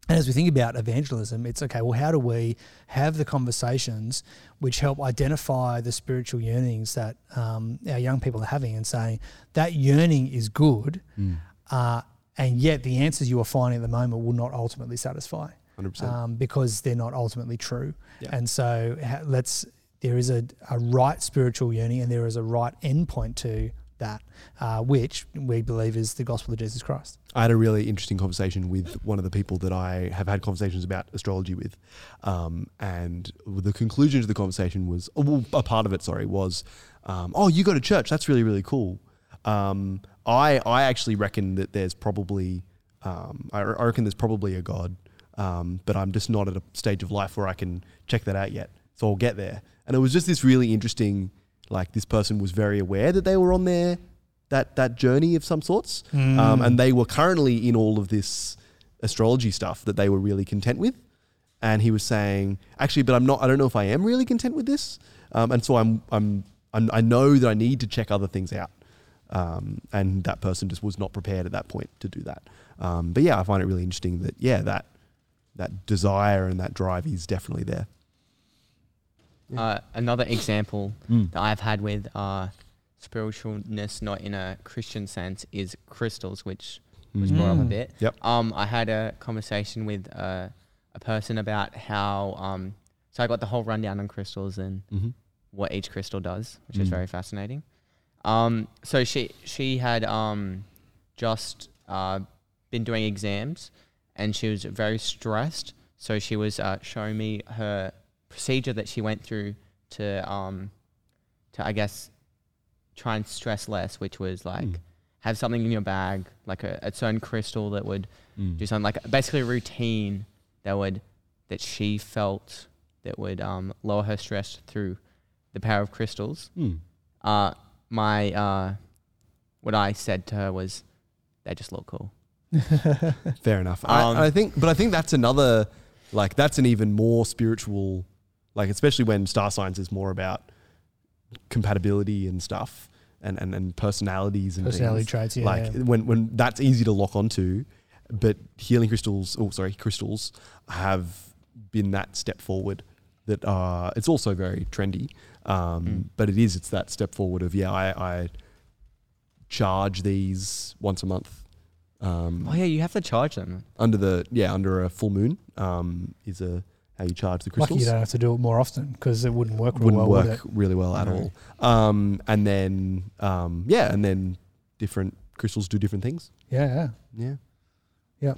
And as we think about evangelism, it's okay, well, how do we have the conversations which help identify the spiritual yearnings that um, our young people are having and saying that yearning is good, uh, and yet the answers you are finding at the moment will not ultimately satisfy 100%. um, because they're not ultimately true. Yeah. And so let's there is a, a right spiritual yearning and there is a right endpoint to that, uh, which we believe is the gospel of Jesus Christ. I had a really interesting conversation with one of the people that I have had conversations about astrology with, um, and the conclusion to the conversation was, oh, well, a part of it, sorry, was, um, oh, you go to church, that's really really cool. Um, I I actually reckon that there's probably, um, I, I reckon there's probably a God, um, but I'm just not at a stage of life where I can check that out yet. So I'll get there. And it was just this really interesting, like this person was very aware that they were on their that that journey of some sorts, um, and they were currently in all of this astrology stuff that they were really content with. And he was saying, actually, but I'm not. I don't know if I am really content with this, um, and so I'm, I'm. I'm I know that I need to check other things out. Um, and that person just was not prepared at that point to do that. Um, but yeah, I find it really interesting that yeah, that that desire and that drive is definitely there. Uh, another example Mm. that I've had with uh, spiritualness, not in a Christian sense, is crystals, which was brought up a Mm. bit. Yep. Um, I had a conversation with uh, a person about how. Um, so I got the whole rundown on crystals and Mm-hmm. what each crystal does, which is Mm. very fascinating. Um, so she she had um, just uh, been doing exams, and she was very stressed. So she was uh, showing me her procedure that she went through to um, to I guess try and stress less, which was like Mm. have something in your bag, like a, a certain crystal that would Mm. do something like basically a routine that would that she felt that would um, lower her stress through the power of crystals. Mm. Uh, my uh, what I said to her was, "They just look cool." [LAUGHS] Fair enough. Um, I, I think, but I think that's another, like, that's an even more spiritual, like, especially when star signs is more about compatibility and stuff, and and, and personalities and Personality things. traits, yeah. Like when when that's easy to lock onto, but healing crystals, oh sorry, crystals have been that step forward. That uh, it's also very trendy, um, Mm. but it is it's that step forward of yeah, I, I charge these once a month. Um, Oh yeah, you have to charge them. under the yeah under a full moon um, is a how you charge the crystals. Lucky you don't have to do it more often because it wouldn't work real Wouldn't well, work would really well at No. all. Um, and then um, yeah, and then different crystals do different things. it? Yeah, yeah.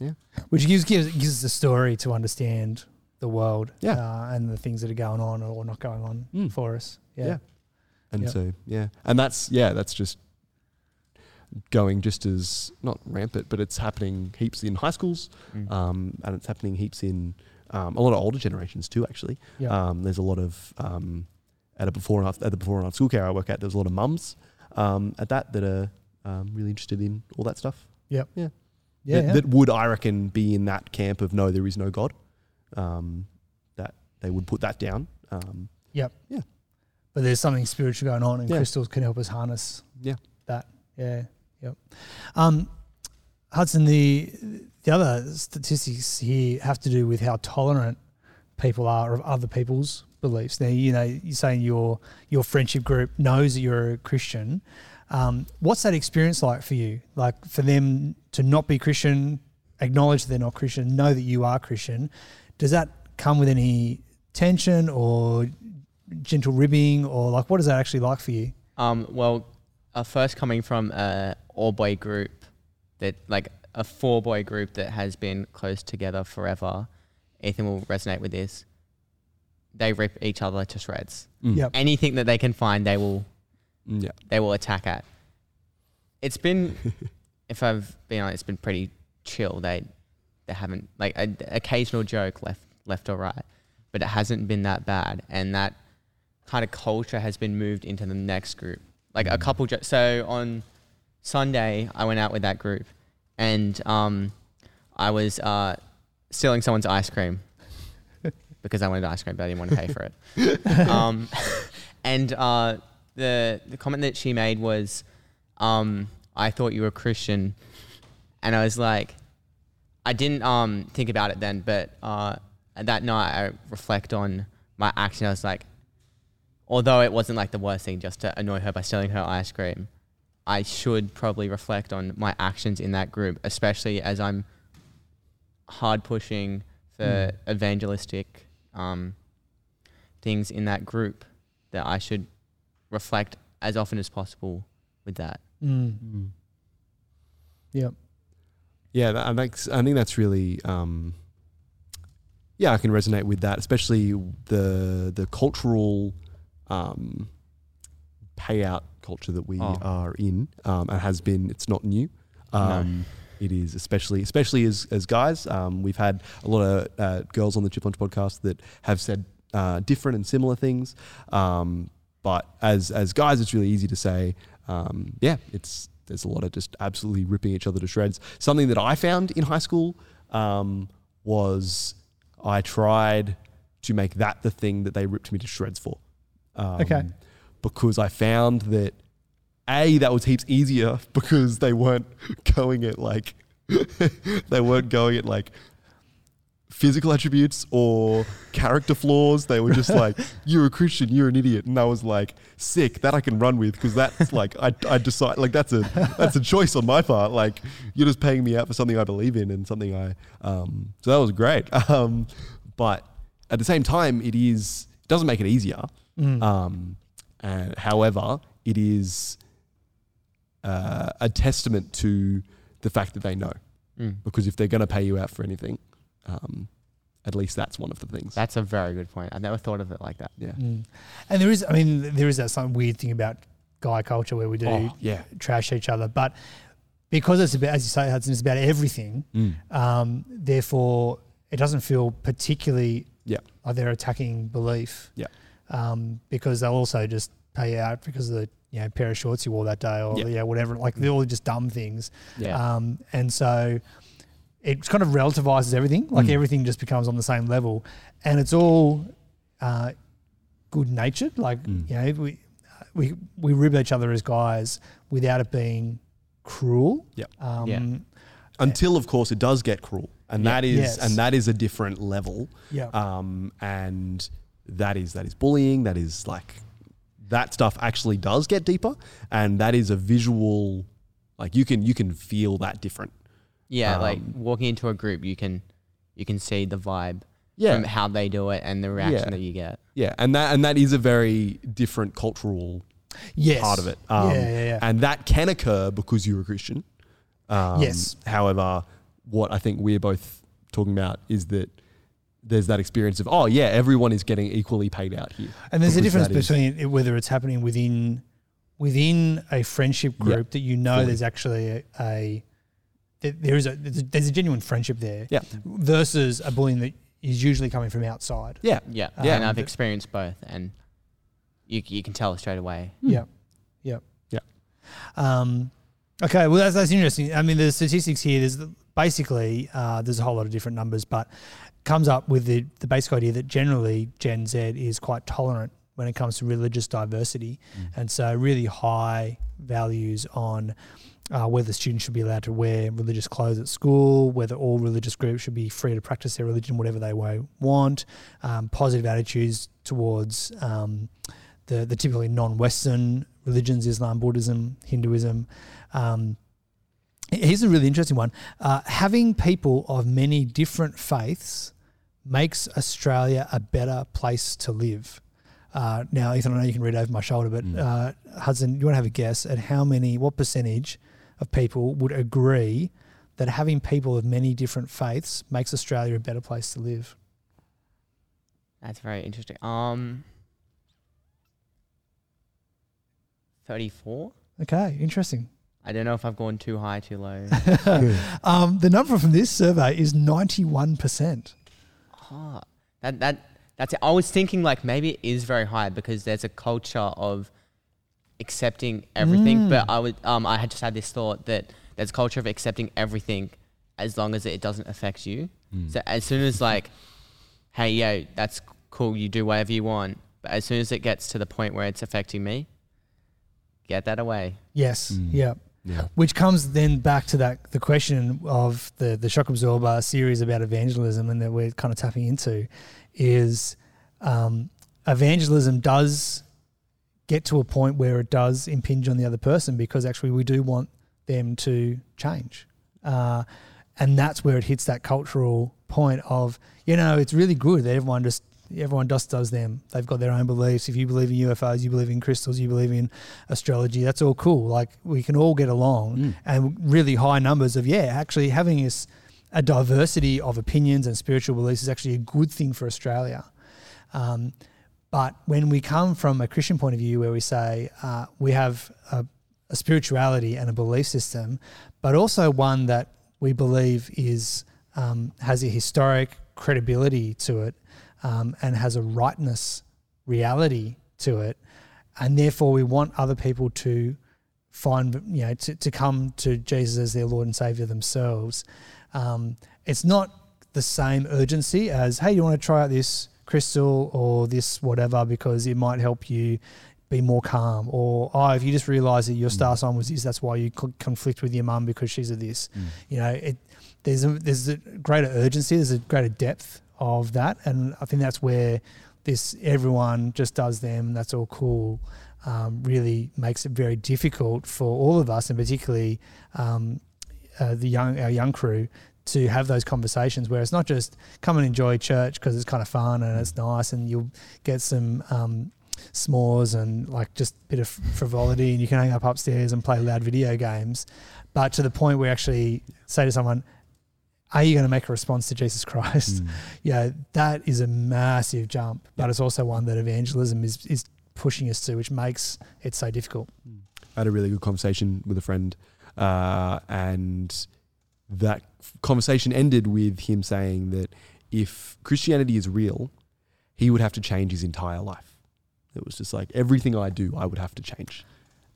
Yeah, Which gives gives gives us the story to understand the world, Yeah. uh, and the things that are going on or not going on Mm. for us. Yeah, Yeah. and Yep. so yeah, and that's yeah, that's just going just as not rampant, but it's happening heaps in high schools, Mm. um, and it's happening heaps in um, a lot of older generations too. Actually, yeah. Um, there's a lot of um, at a before and after, at the before and after school care I work at. There's a lot of mums um, at that that are um, really interested in all that stuff. Yep. Yeah. yeah, that, yeah. that would I reckon be in that camp of no, there is no God. Um, that they would put that down. Um, Yeah. Yeah. but there's something spiritual going on, and Yeah. crystals can help us harness Yeah. that. Yeah, yep. Um, Hudson, the the other statistics here have to do with how tolerant people are of other people's beliefs. Now, you know, you're saying your your friendship group knows that you're a Christian. Um, what's that experience like for you? Like for them to not be Christian, acknowledge that they're not Christian, know that you are Christian. Does that come with any tension or gentle ribbing, or like what is that actually like for you? Um, well, uh, first coming from a all boy group that like a four boy group that has been close together forever, Ethan will resonate with this. They rip each other to shreds. Mm. Yep. Anything that they can find, they will Mm, Yeah. they will attack at. It's been, [LAUGHS] if I've been honest, it's been pretty chill. They they haven't like an occasional joke left left or right, but it hasn't been that bad. And that kind of culture has been moved into the next group. Like a couple. Jo- so on Sunday, I went out with that group, and um, I was uh, stealing someone's ice cream [LAUGHS] because I wanted ice cream, but I didn't want to pay for it. [LAUGHS] um, and uh, the the comment that she made was, um, "I thought you were Christian," and I was like, I didn't um, think about it then, but uh, that night I reflect on my action. I was like, although it wasn't like the worst thing just to annoy her by stealing her ice cream, I should probably reflect on my actions in that group, especially as I'm hard pushing for evangelistic um, things in that group. That I should reflect as often as possible with that. Mm. Mm. Yep. Yeah, that, I think I think that's really. Um, yeah, I can resonate with that, especially the the cultural um, payout culture that we Oh. are in, um, and has been. It's not new. Um, It is especially especially as as guys. Um, we've had a lot of uh, girls on the Chip Lunch podcast that have said uh, different and similar things. Um, but as as guys, it's really easy to say, um, yeah, it's there's a lot of just absolutely ripping each other to shreds. Something that I found in high school um, was I tried to make that the thing that they ripped me to shreds for. Um, Okay. Because I found that a that was heaps easier [LAUGHS] because they weren't going at like [LAUGHS] they weren't going at like physical attributes or character flaws. They were just like, [LAUGHS] "You're a Christian, you're an idiot," and I was like, "Sick, that I can run with," because that's like I, I decide like that's a that's a choice on my part. Like you're just paying me out for something I believe in and something I um. So that was great. Um, but at the same time, it is it doesn't make it easier. Mm. Um, and however, it is uh, a testament to the fact that they know. Mm. Because if they're going to pay you out for anything, um, at least that's one of the things. That's a very good point. I never thought of it like that. yeah. Mm. And there is, I mean, there is that some weird thing about guy culture where we do Oh, yeah. trash each other, but because it's about, as you say, Hudson, it's about everything. Mm. Um, therefore, it doesn't feel particularly Yeah. like they're attacking belief. Yeah. Um, because they'll also just pay you out because of the you know pair of shorts you wore that day or Yeah. whatever. Like they're all just dumb things. Yeah. Um, and so it kind of relativizes everything. Like Mm. everything just becomes on the same level, and it's all uh, good natured. Like Mm. you know, we we we rib each other as guys without it being cruel. Yeah. Um, Yeah. Until, of course, it does get cruel, and that is Yes. and that is a different level. yeah. Um, and that is that is bullying. That is like that stuff actually does get deeper, and that is a visual. Like you can you can feel that different. Yeah, like Um, walking into a group, you can you can see the vibe Yeah. from how they do it and the reaction Yeah. that you get. Yeah, and that and that is a very different cultural yes. part of it. Um, yeah, yeah, yeah. And that can occur because you're a Christian. Um, Yes. However, what I think we're both talking about is that there's that experience of oh yeah, everyone is getting equally paid out here. And there's a difference between it, whether it's happening within within a friendship Yeah, group that you know fully. there's actually a, a there is a there's, a genuine friendship there Yeah. versus a bullying that is usually coming from outside. Yeah. Yeah, Yeah. and I've Um, experienced both, and you you can tell straight away. Yeah, yeah, Yeah. Um, okay, well that's that's interesting. I mean, the statistics here. There's basically uh, there's a whole lot of different numbers, but comes up with the the basic idea that generally Gen Z is quite tolerant when it comes to religious diversity, and so really high values on. Uh, whether students should be allowed to wear religious clothes at school, whether all religious groups should be free to practice their religion whatever they want, um, positive attitudes towards um, the, the typically non-Western religions, Islam, Buddhism, Hinduism. Um, here's a really interesting one. Uh, having people of many different faiths makes Australia a better place to live. Uh, now, Ethan, I know you can read over my shoulder, but Mm. uh, Hudson, you want to have a guess at how many, what percentage of people would agree that having people of many different faiths makes Australia a better place to live? That's very interesting. Um, thirty-four. Okay, interesting. I don't know if I've gone too high, too low. [LAUGHS] Um, the number from this survey is 91%. Ah, that that that's it. I was thinking like maybe it is very high because there's a culture of accepting everything. But I would um I had just had this thought that there's a culture of accepting everything as long as it doesn't affect you. So as soon as like, hey yo, that's cool, you do whatever you want. But as soon as it gets to the point where it's affecting me, get that away. Yes, Mm. yeah. Which comes then back to that the question of the the shock absorber series about evangelism and that we're kind of tapping into is um, evangelism does get to a point where it does impinge on the other person because actually we do want them to change. Uh, and that's where it hits that cultural point of, you know, it's really good that everyone just everyone just does them. They've got their own beliefs. If you believe in UFOs, you believe in crystals, you believe in astrology, that's all cool. Like we can all get along Mm. and really high numbers of yeah, actually having this a diversity of opinions and spiritual beliefs is actually a good thing for Australia. Um, but when we come from a Christian point of view, where we say uh, we have a, a spirituality and a belief system, but also one that we believe is um, has a historic credibility to it um, and has a rightness reality to it, and therefore we want other people to find you know to, to come to Jesus as their Lord and Savior themselves. Um, it's not the same urgency as hey, you want to try out this crystal or this whatever because it might help you be more calm. Or oh if you just realize that your star sign was this that's why you conflict with your mum because she's a this. You know it there's a there's a greater urgency there's a greater depth of that. And i think that's where this everyone just does them. That's all cool. Um, really makes it very difficult for all of us and particularly um, uh, the young our young crew to have those conversations where it's not just come and enjoy church because it's kind of fun and it's nice and you'll get some um, s'mores and like just a bit of frivolity and you can hang up upstairs and play loud video games. But to the point where actually say to someone are you going to make a response to jesus christ Mm. [LAUGHS] yeah that is a massive jump but it's also one that evangelism is is pushing us to which makes it so difficult I had a really good conversation with a friend, uh, and that conversation ended with him saying that if Christianity is real, he would have to change his entire life. It was just like everything I do, I would have to change.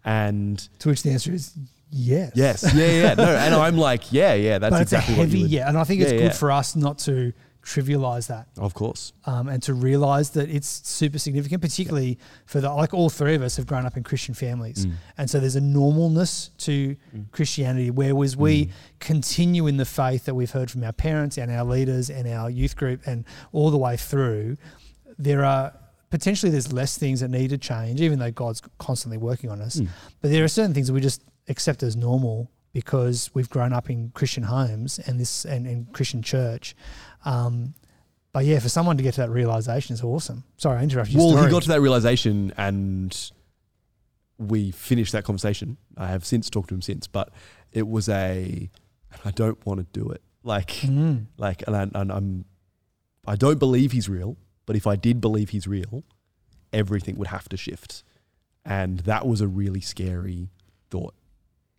And to which the answer is yes yes, yeah, yeah, no, [LAUGHS] and I'm like, yeah, yeah, that's but exactly it's a heavy what you would. yeah and i think it's Yeah, good yeah. for us not to trivialize that Of course, um, and to realize that it's super significant, particularly for the like all three of us have grown up in Christian families, Mm. and so there's a normalness to Mm. Christianity. Whereas we continue in the faith that we've heard from our parents and our leaders and our youth group and all the way through, there are potentially there's less things that need to change, even though God's constantly working on us. Mm. But there are certain things that we just accept as normal because we've grown up in Christian homes and this and, and Christian church. Um, but yeah, for someone to get to that realization is awesome. Sorry, I interrupted you. well, story. he got to that realization, and we finished that conversation. I have since talked to him since, but it was a. I don't want to do it. Like, Mm. like, and, I, and I'm. I don't believe he's real, but if I did believe he's real, everything would have to shift, and that was a really scary thought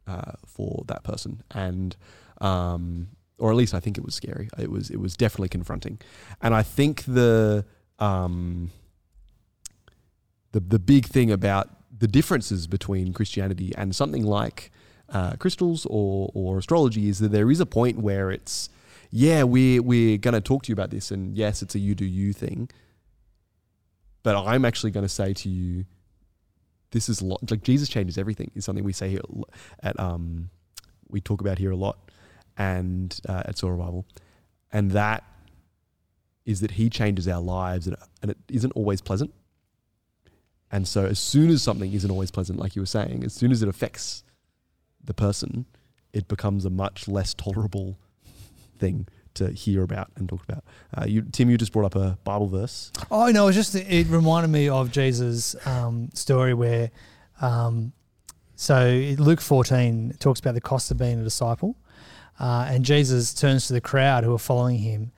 uh, for that person, and um, or at least I think it was scary. It was it was definitely confronting, and I think the um, the the big thing about the differences between Christianity and something like uh, crystals or or astrology is that there is a point where it's yeah we're we're going to talk to you about this and yes it's a you do you thing, but I'm actually going to say to you this is lo- like Jesus changes everything is something we say here at um we talk about here a lot and uh, at Soul Revival. And that is that he changes our lives and, and it isn't always pleasant. And so as soon as something isn't always pleasant like you were saying as soon as it affects the person it becomes a much less tolerable thing to hear about and talk about uh, you tim you just brought up a bible verse Oh no, it's just it reminded me of Jesus' um, story where, um, so Luke fourteen talks about the cost of being a disciple, uh, and Jesus turns to the crowd who are following him,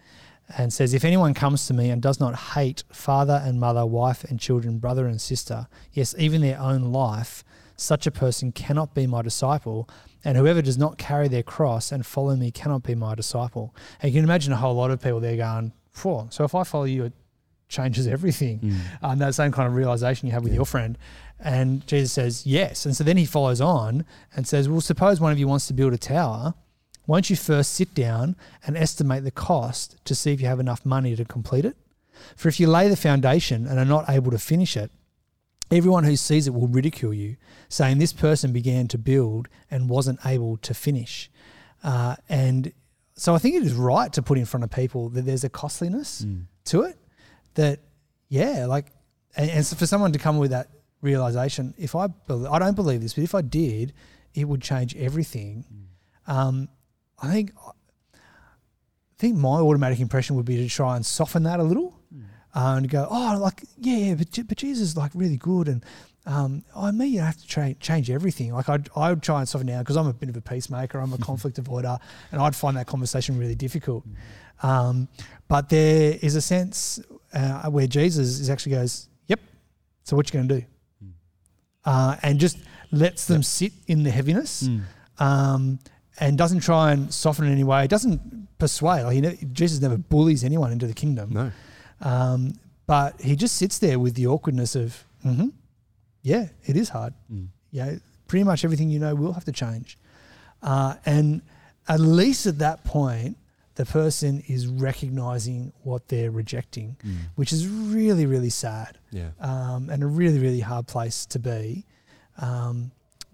and says, If anyone comes to me and does not hate father and mother, wife and children, brother and sister, yes, even their own life, such a person cannot be my disciple. And whoever does not carry their cross and follow me cannot be my disciple. And you can imagine a whole lot of people there going, Phew, so if I follow you, it changes everything. Mm. And that same kind of realization you have with your friend. And Jesus says, Yes. And so then he follows on and says, Well, suppose one of you wants to build a tower. Won't you first sit down and estimate the cost to see if you have enough money to complete it? For if you lay the foundation and are not able to finish it, everyone who sees it will ridicule you, saying, This person began to build and wasn't able to finish. Uh, and so I think it is right to put in front of people that there's a costliness Mm. to it that, yeah, like, and, and so for someone to come with that realization, if I, I don't believe this, but if I did, it would change everything. Um, I think, I think my automatic impression would be to try and soften that a little, uh, and go, oh, like, yeah, yeah, but, but Jesus is like really good, and um, I mean, you have to tra- change everything. Like, I'd, I would try and soften down because I'm a bit of a peacemaker, I'm a [LAUGHS] conflict avoider, and I'd find that conversation really difficult. Um, but there is a sense uh, where Jesus is actually goes, yep. So what you going to do? Uh, and just lets them sit in the heaviness, Mm. um, and doesn't try and soften in any way. Doesn't persuade. Like Jesus never bullies anyone into the kingdom. No. Um, but he just sits there with the awkwardness of, mm-hmm, yeah, it is hard. Mm. Yeah, pretty much everything you know will have to change. Uh, and at least at that point, the person is recognizing what they're rejecting, Mm. which is really, really sad Yeah. um, and a really, really hard place to be. Um,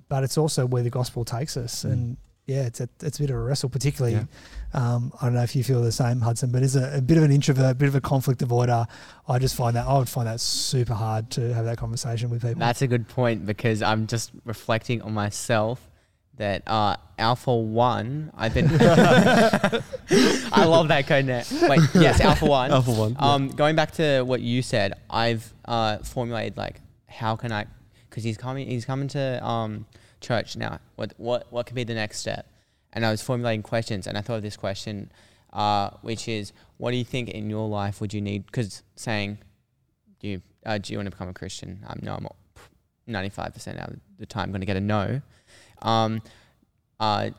but it's also where the gospel takes us. Mm. And yeah, it's a, it's a bit of a wrestle, particularly. Yeah. Um, I don't know if you feel the same, Hudson, but as a, a bit of an introvert, a bit of a conflict avoider, I just find that I would find that super hard to have that conversation with people. That's a good point because I'm just reflecting on myself that uh, Alpha One, I've been. [LAUGHS] I love that code net. Wait, yes, [LAUGHS] Alpha One. Alpha One, yeah. Um, going back to what you said, I've uh, formulated like how can I, because he's coming, he's coming to um, church now. What what what could be the next step? And I was formulating questions, and I thought of this question, uh, which is, what do you think in your life would you need? Because saying, do you uh, do you want to become a Christian? Um, no, I'm ninety five percent out of the time going to get a no. Um, uh,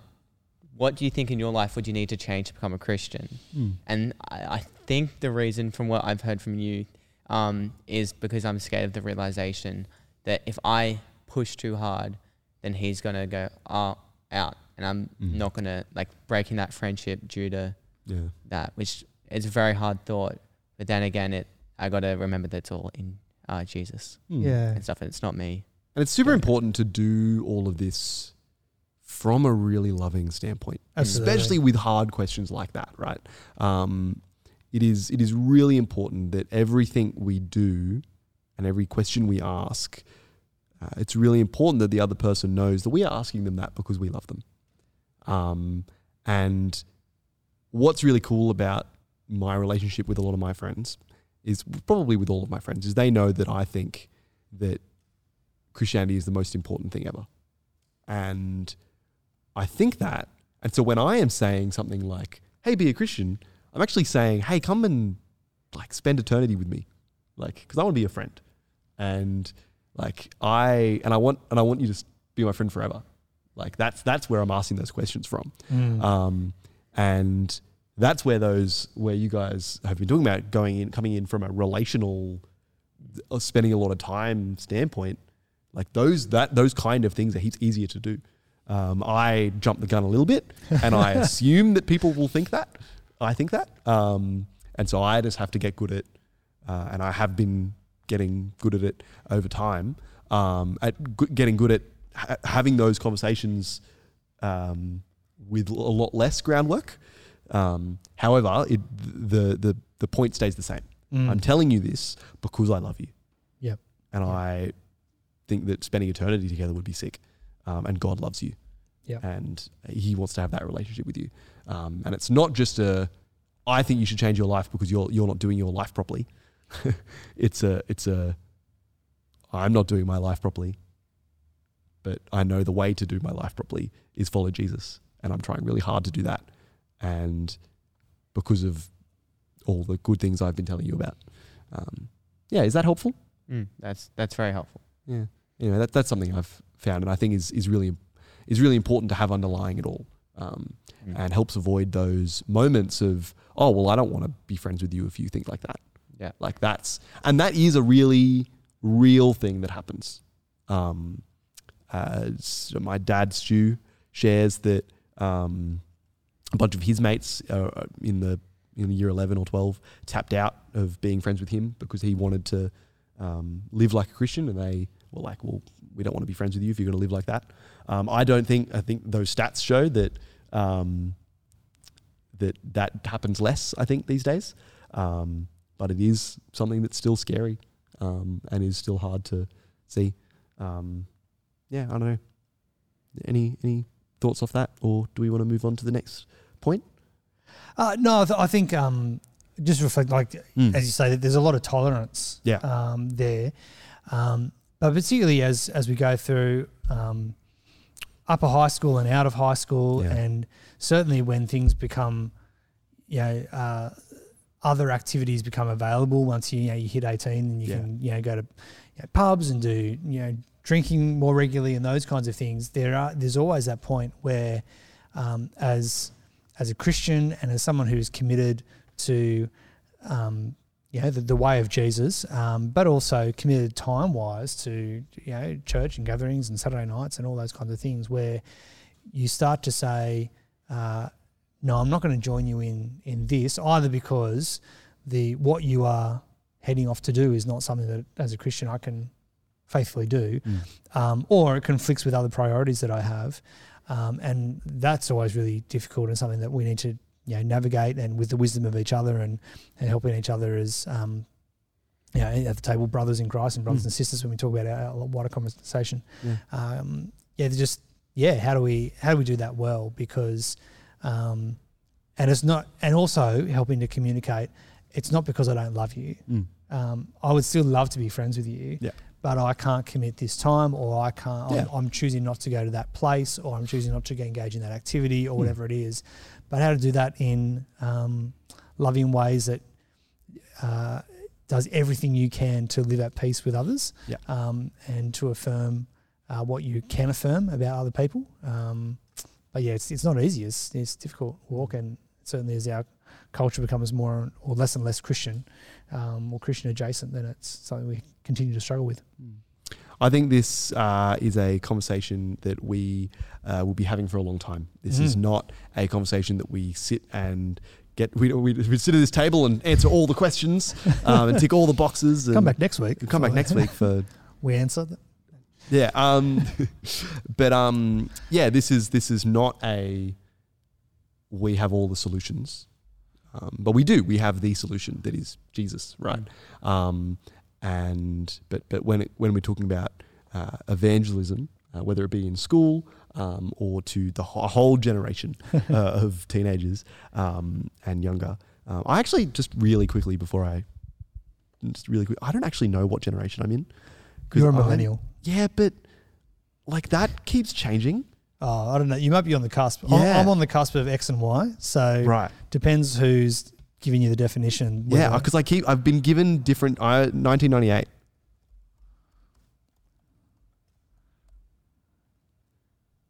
what do you think in your life would you need to change to become a Christian? Mm. And I, I think the reason, from what I've heard from you, um, is because I'm scared of the realization that if I push too hard, then he's gonna go uh, out, and I'm Mhm. not gonna like breaking that friendship due to Yeah. that, which is a very hard thought. But then again, it I gotta remember that it's all in uh, Jesus Mm. yeah. and stuff, and it's not me. And it's super Yeah. important to do all of this from a really loving standpoint, Absolutely. especially with hard questions like that, right? Um, it is it is really important that everything we do and every question we ask, uh, it's really important that the other person knows that we are asking them that because we love them. Um, and what's really cool about my relationship with a lot of my friends is probably with all of my friends is they know that I think that Christianity is the most important thing ever. And I think that. And so when I am saying something like, hey, be a Christian, I'm actually saying, hey, come and like spend eternity with me. Like, because I want to be a friend. And like I and I want and I want you to be my friend forever. Like that's that's where I'm asking those questions from. Mm. Um, and that's where those where you guys have been talking about going in coming in from a relational uh, spending a lot of time standpoint like those that those kind of things are heaps easier to do um, i jump the gun a little bit and i [LAUGHS] assume that people will think that i think that um, and so i just have to get good at uh, and i have been getting good at it over time um, at g- getting good at ha- having those conversations um, with a lot less groundwork um, however it, the, the, the point stays the same Mm. i'm telling you this because i love you Yep. and Yep. I think that spending eternity together would be sick. Um, and God loves you. Yep. And He wants to have that relationship with you. Um, and it's not just a, I think you should change your life because you're you're not doing your life properly. [LAUGHS] it's a it's a, I'm not doing my life properly. But I know the way to do my life properly is follow Jesus, and I'm trying really hard to do that. And because of all the good things I've been telling you about. Um, yeah, is that helpful? Mm, that's that's very helpful. Yeah. Anyway, that, that's something I've found, and I think is is really is really important to have underlying it all, um, Mm. and helps avoid those moments of oh well, I don't want to be friends with you if you think like that. Yeah. Like that's and that is a really real thing that happens. Um, my dad Stu shares that um, a bunch of his mates uh, in the in the year eleven or twelve tapped out of being friends with him because he wanted to um, live like a Christian, and they were like, "Well, we don't want to be friends with you if you're going to live like that." Um, I don't think. I think those stats show that um, that that happens less. I think these days, um, but it is something that's still scary um, and is still hard to see. Um, yeah, I don't know. Any any thoughts off that, or do we want to move on to the next point? Uh, no, I, th- I think um, just reflect, like Mm. as you say, that there's a lot of tolerance Yeah. um, there. Um, but particularly as as we go through um, upper high school and out of high school, Yeah. and certainly when things become, you know, uh, other activities become available once you, you know you hit 18 and you Yeah. can you know go to you know, pubs and do you know drinking more regularly and those kinds of things. There are there's always that point where um, as as a Christian and as someone who's committed to um, you know the, the way of Jesus, um, but also committed time wise to you know church and gatherings and Saturday nights and all those kinds of things, where you start to say, uh, "No, I'm not going to join you in in this," either because the what you are heading off to do is not something that as a Christian I can faithfully do, um, or it conflicts with other priorities that I have. Um, and that's always really difficult and something that we need to you know navigate and with the wisdom of each other and, and helping each other as um, you know at the table brothers in Christ and brothers Mm. and sisters when we talk about our, our wider conversation Yeah. um, yeah just yeah how do we how do we do that well because um, and it's not and also helping to communicate it's not because I don't love you Mm. um, I would still love to be friends with you Yeah. but I can't commit this time, or I can't. Yeah. I'm, I'm choosing not to go to that place, or I'm choosing not to engage in that activity, or Hmm. whatever it is. But how to do that in um, loving ways that uh, does everything you can to live at peace with others, Yeah. um, and to affirm uh, what you can affirm about other people. But yeah, it's, it's not easy. It's it's difficult walk, and certainly as our culture becomes more or less and less Christian, um, or Christian adjacent, then it's something we continue to struggle with. I think this uh, is a conversation that we uh, will be having for a long time. This is Mm. not a conversation that we sit and get. We, we, we sit at this table and answer all the questions [LAUGHS] um, and tick all the boxes. And Come back next week. Come back next [LAUGHS] week for We answer. that. Yeah. Um, [LAUGHS] but um, yeah, this is this is not a. We have all the solutions, um, but we do. We have the solution that is Jesus, right? Um, and but but when it, when we're talking about uh, evangelism, uh, whether it be in school um, or to the wh- whole generation [LAUGHS] uh, of teenagers um, and younger, um, I actually just really quickly before I just really quick, I don't actually know what generation I'm in. You're a millennial. yeah, but like that keeps changing. Oh, I don't know. You might be on the cusp. I'm- Yeah. I'm on the cusp of X and Y. So Right. depends who's giving you the definition. Yeah, whether- because I keep I've been given different. I 1998.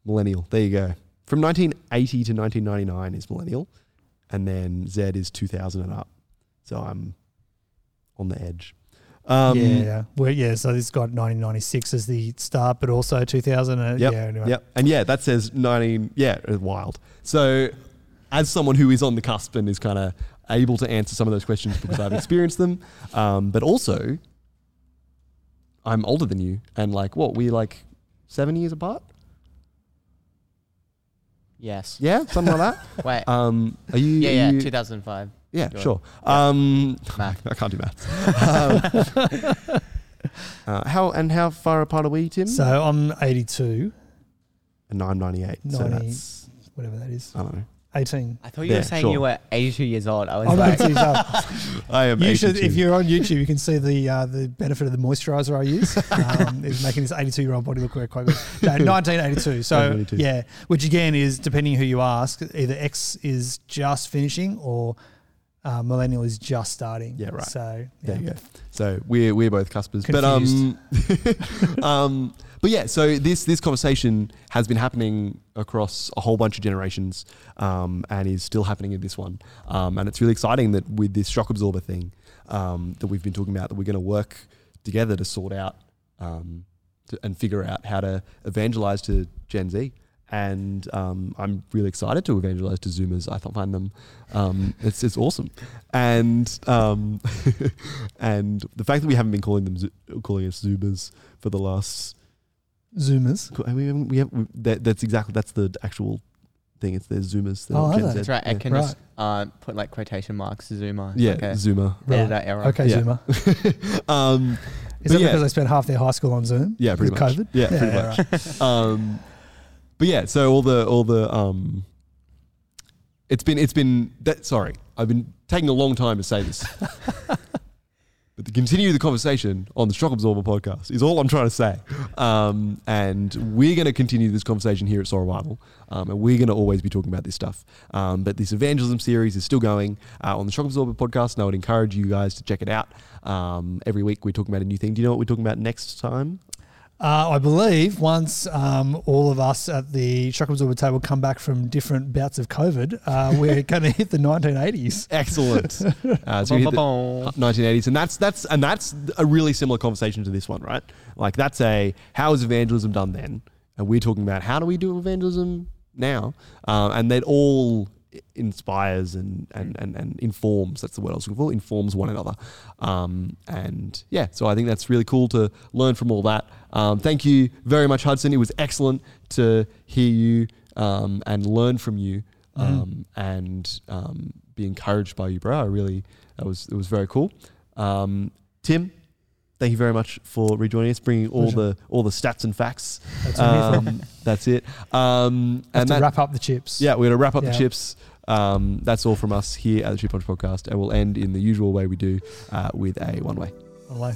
Millennial. There you go. From 1980 to 1999 is millennial, and then Z is 2000 and up. So I'm on the edge. Um, yeah, well, yeah. So it's got 1996 as the start, but also 2000. And, Yep. Yeah, anyway. Yep. And yeah, that says 19. Yeah, it's wild. So, as someone who is on the cusp and is kind of able to answer some of those questions because I've experienced them, [LAUGHS] um, but also I'm older than you, and like what we like seven years apart. Yes. Yeah, something like that. [LAUGHS] Wait. Um, are you? yeah, are yeah. you- 2005. Yeah, Go on. sure. Um, Math. [LAUGHS] I can't do maths. Um, [LAUGHS] uh, how and how far apart are we, Tim? So I'm 82, and I'm 98. So that's whatever that is. I don't know. 18. I thought you Yeah, were saying sure. you were 82 years old. I was I'm like, not too sure. I am. You should, 82. if you're on YouTube, you can see the uh, the benefit of the moisturizer I use. [LAUGHS] Um, is making this 82 year old body look quite quite good. No, 1982. So 1982. yeah, which again is depending who you ask, either X is just finishing or Uh, millennial is just starting. Yeah, right. So There yeah. you go. So we're we're both cuspers, but um, [LAUGHS] um, but yeah. So this this conversation has been happening across a whole bunch of generations, um, and is still happening in this one. Um, and it's really exciting that with this shock absorber thing um, that we've been talking about, that we're going to work together to sort out um, to, and figure out how to evangelize to Gen Z. And um, I'm really excited to evangelize to Zoomers. I find them, um, it's it's awesome, and um, [LAUGHS] and the fact that we haven't been calling them calling us Zoomers for the last Zoomers. we haven't, we have that, that's exactly that's the actual thing. It's the Zoomers. Oh, are Gen. That's right. I can Right. just uh, put like quotation marks, Zoomer. Yeah, Like Zoomer. editor Right. error. Okay, Yeah. Zoomer. [LAUGHS] um, Is that yeah. because they spent half their high school on Zoom? yeah, pretty much. COVID. Yeah, pretty Yeah, much. [LAUGHS] um, but yeah, so all the all the um, it's been it's been that sorry, I've been taking a long time to say this. [LAUGHS] But to continue the conversation on the Shock Absorber podcast is all I'm trying to say. Um, and we're going to continue this conversation here at Soul Revival. Um, and we're going to always be talking about this stuff. Um, but this evangelism series is still going uh, on the Shock Absorber podcast. And I would encourage you guys to check it out. Um, every week we're talking about a new thing. Do you know what we're talking about next time? Uh, I believe once um, all of us at the Shock Absorber table come back from different bouts of COVID, uh, [LAUGHS] we're going to hit the 1980s. Excellent. [LAUGHS] Uh, so we hit the 1980s, and that's that's and that's a really similar conversation to this one, right? Like that's a how is evangelism done then, and we're talking about how do we do evangelism now, um, and that all i- inspires and, and and and informs. That's the word I was looking for. Informs one another, um, and yeah. So I think that's really cool to learn from all that. Um, thank you very much, Hudson. It was excellent to hear you um, and learn from you um, and um, be encouraged by you, bro. I really that was it was very cool. Um, Tim, thank you very much for rejoining us, bringing all Pleasure. the all the stats and facts. That's what I'm here for. Um, that's it. Um, and to that, wrap up the chips. yeah, we're gonna wrap up Yeah. the chips. Um, that's all from us here at the Chip Lunch Podcast, and we'll end in the usual way we do uh, with a one way. Hello.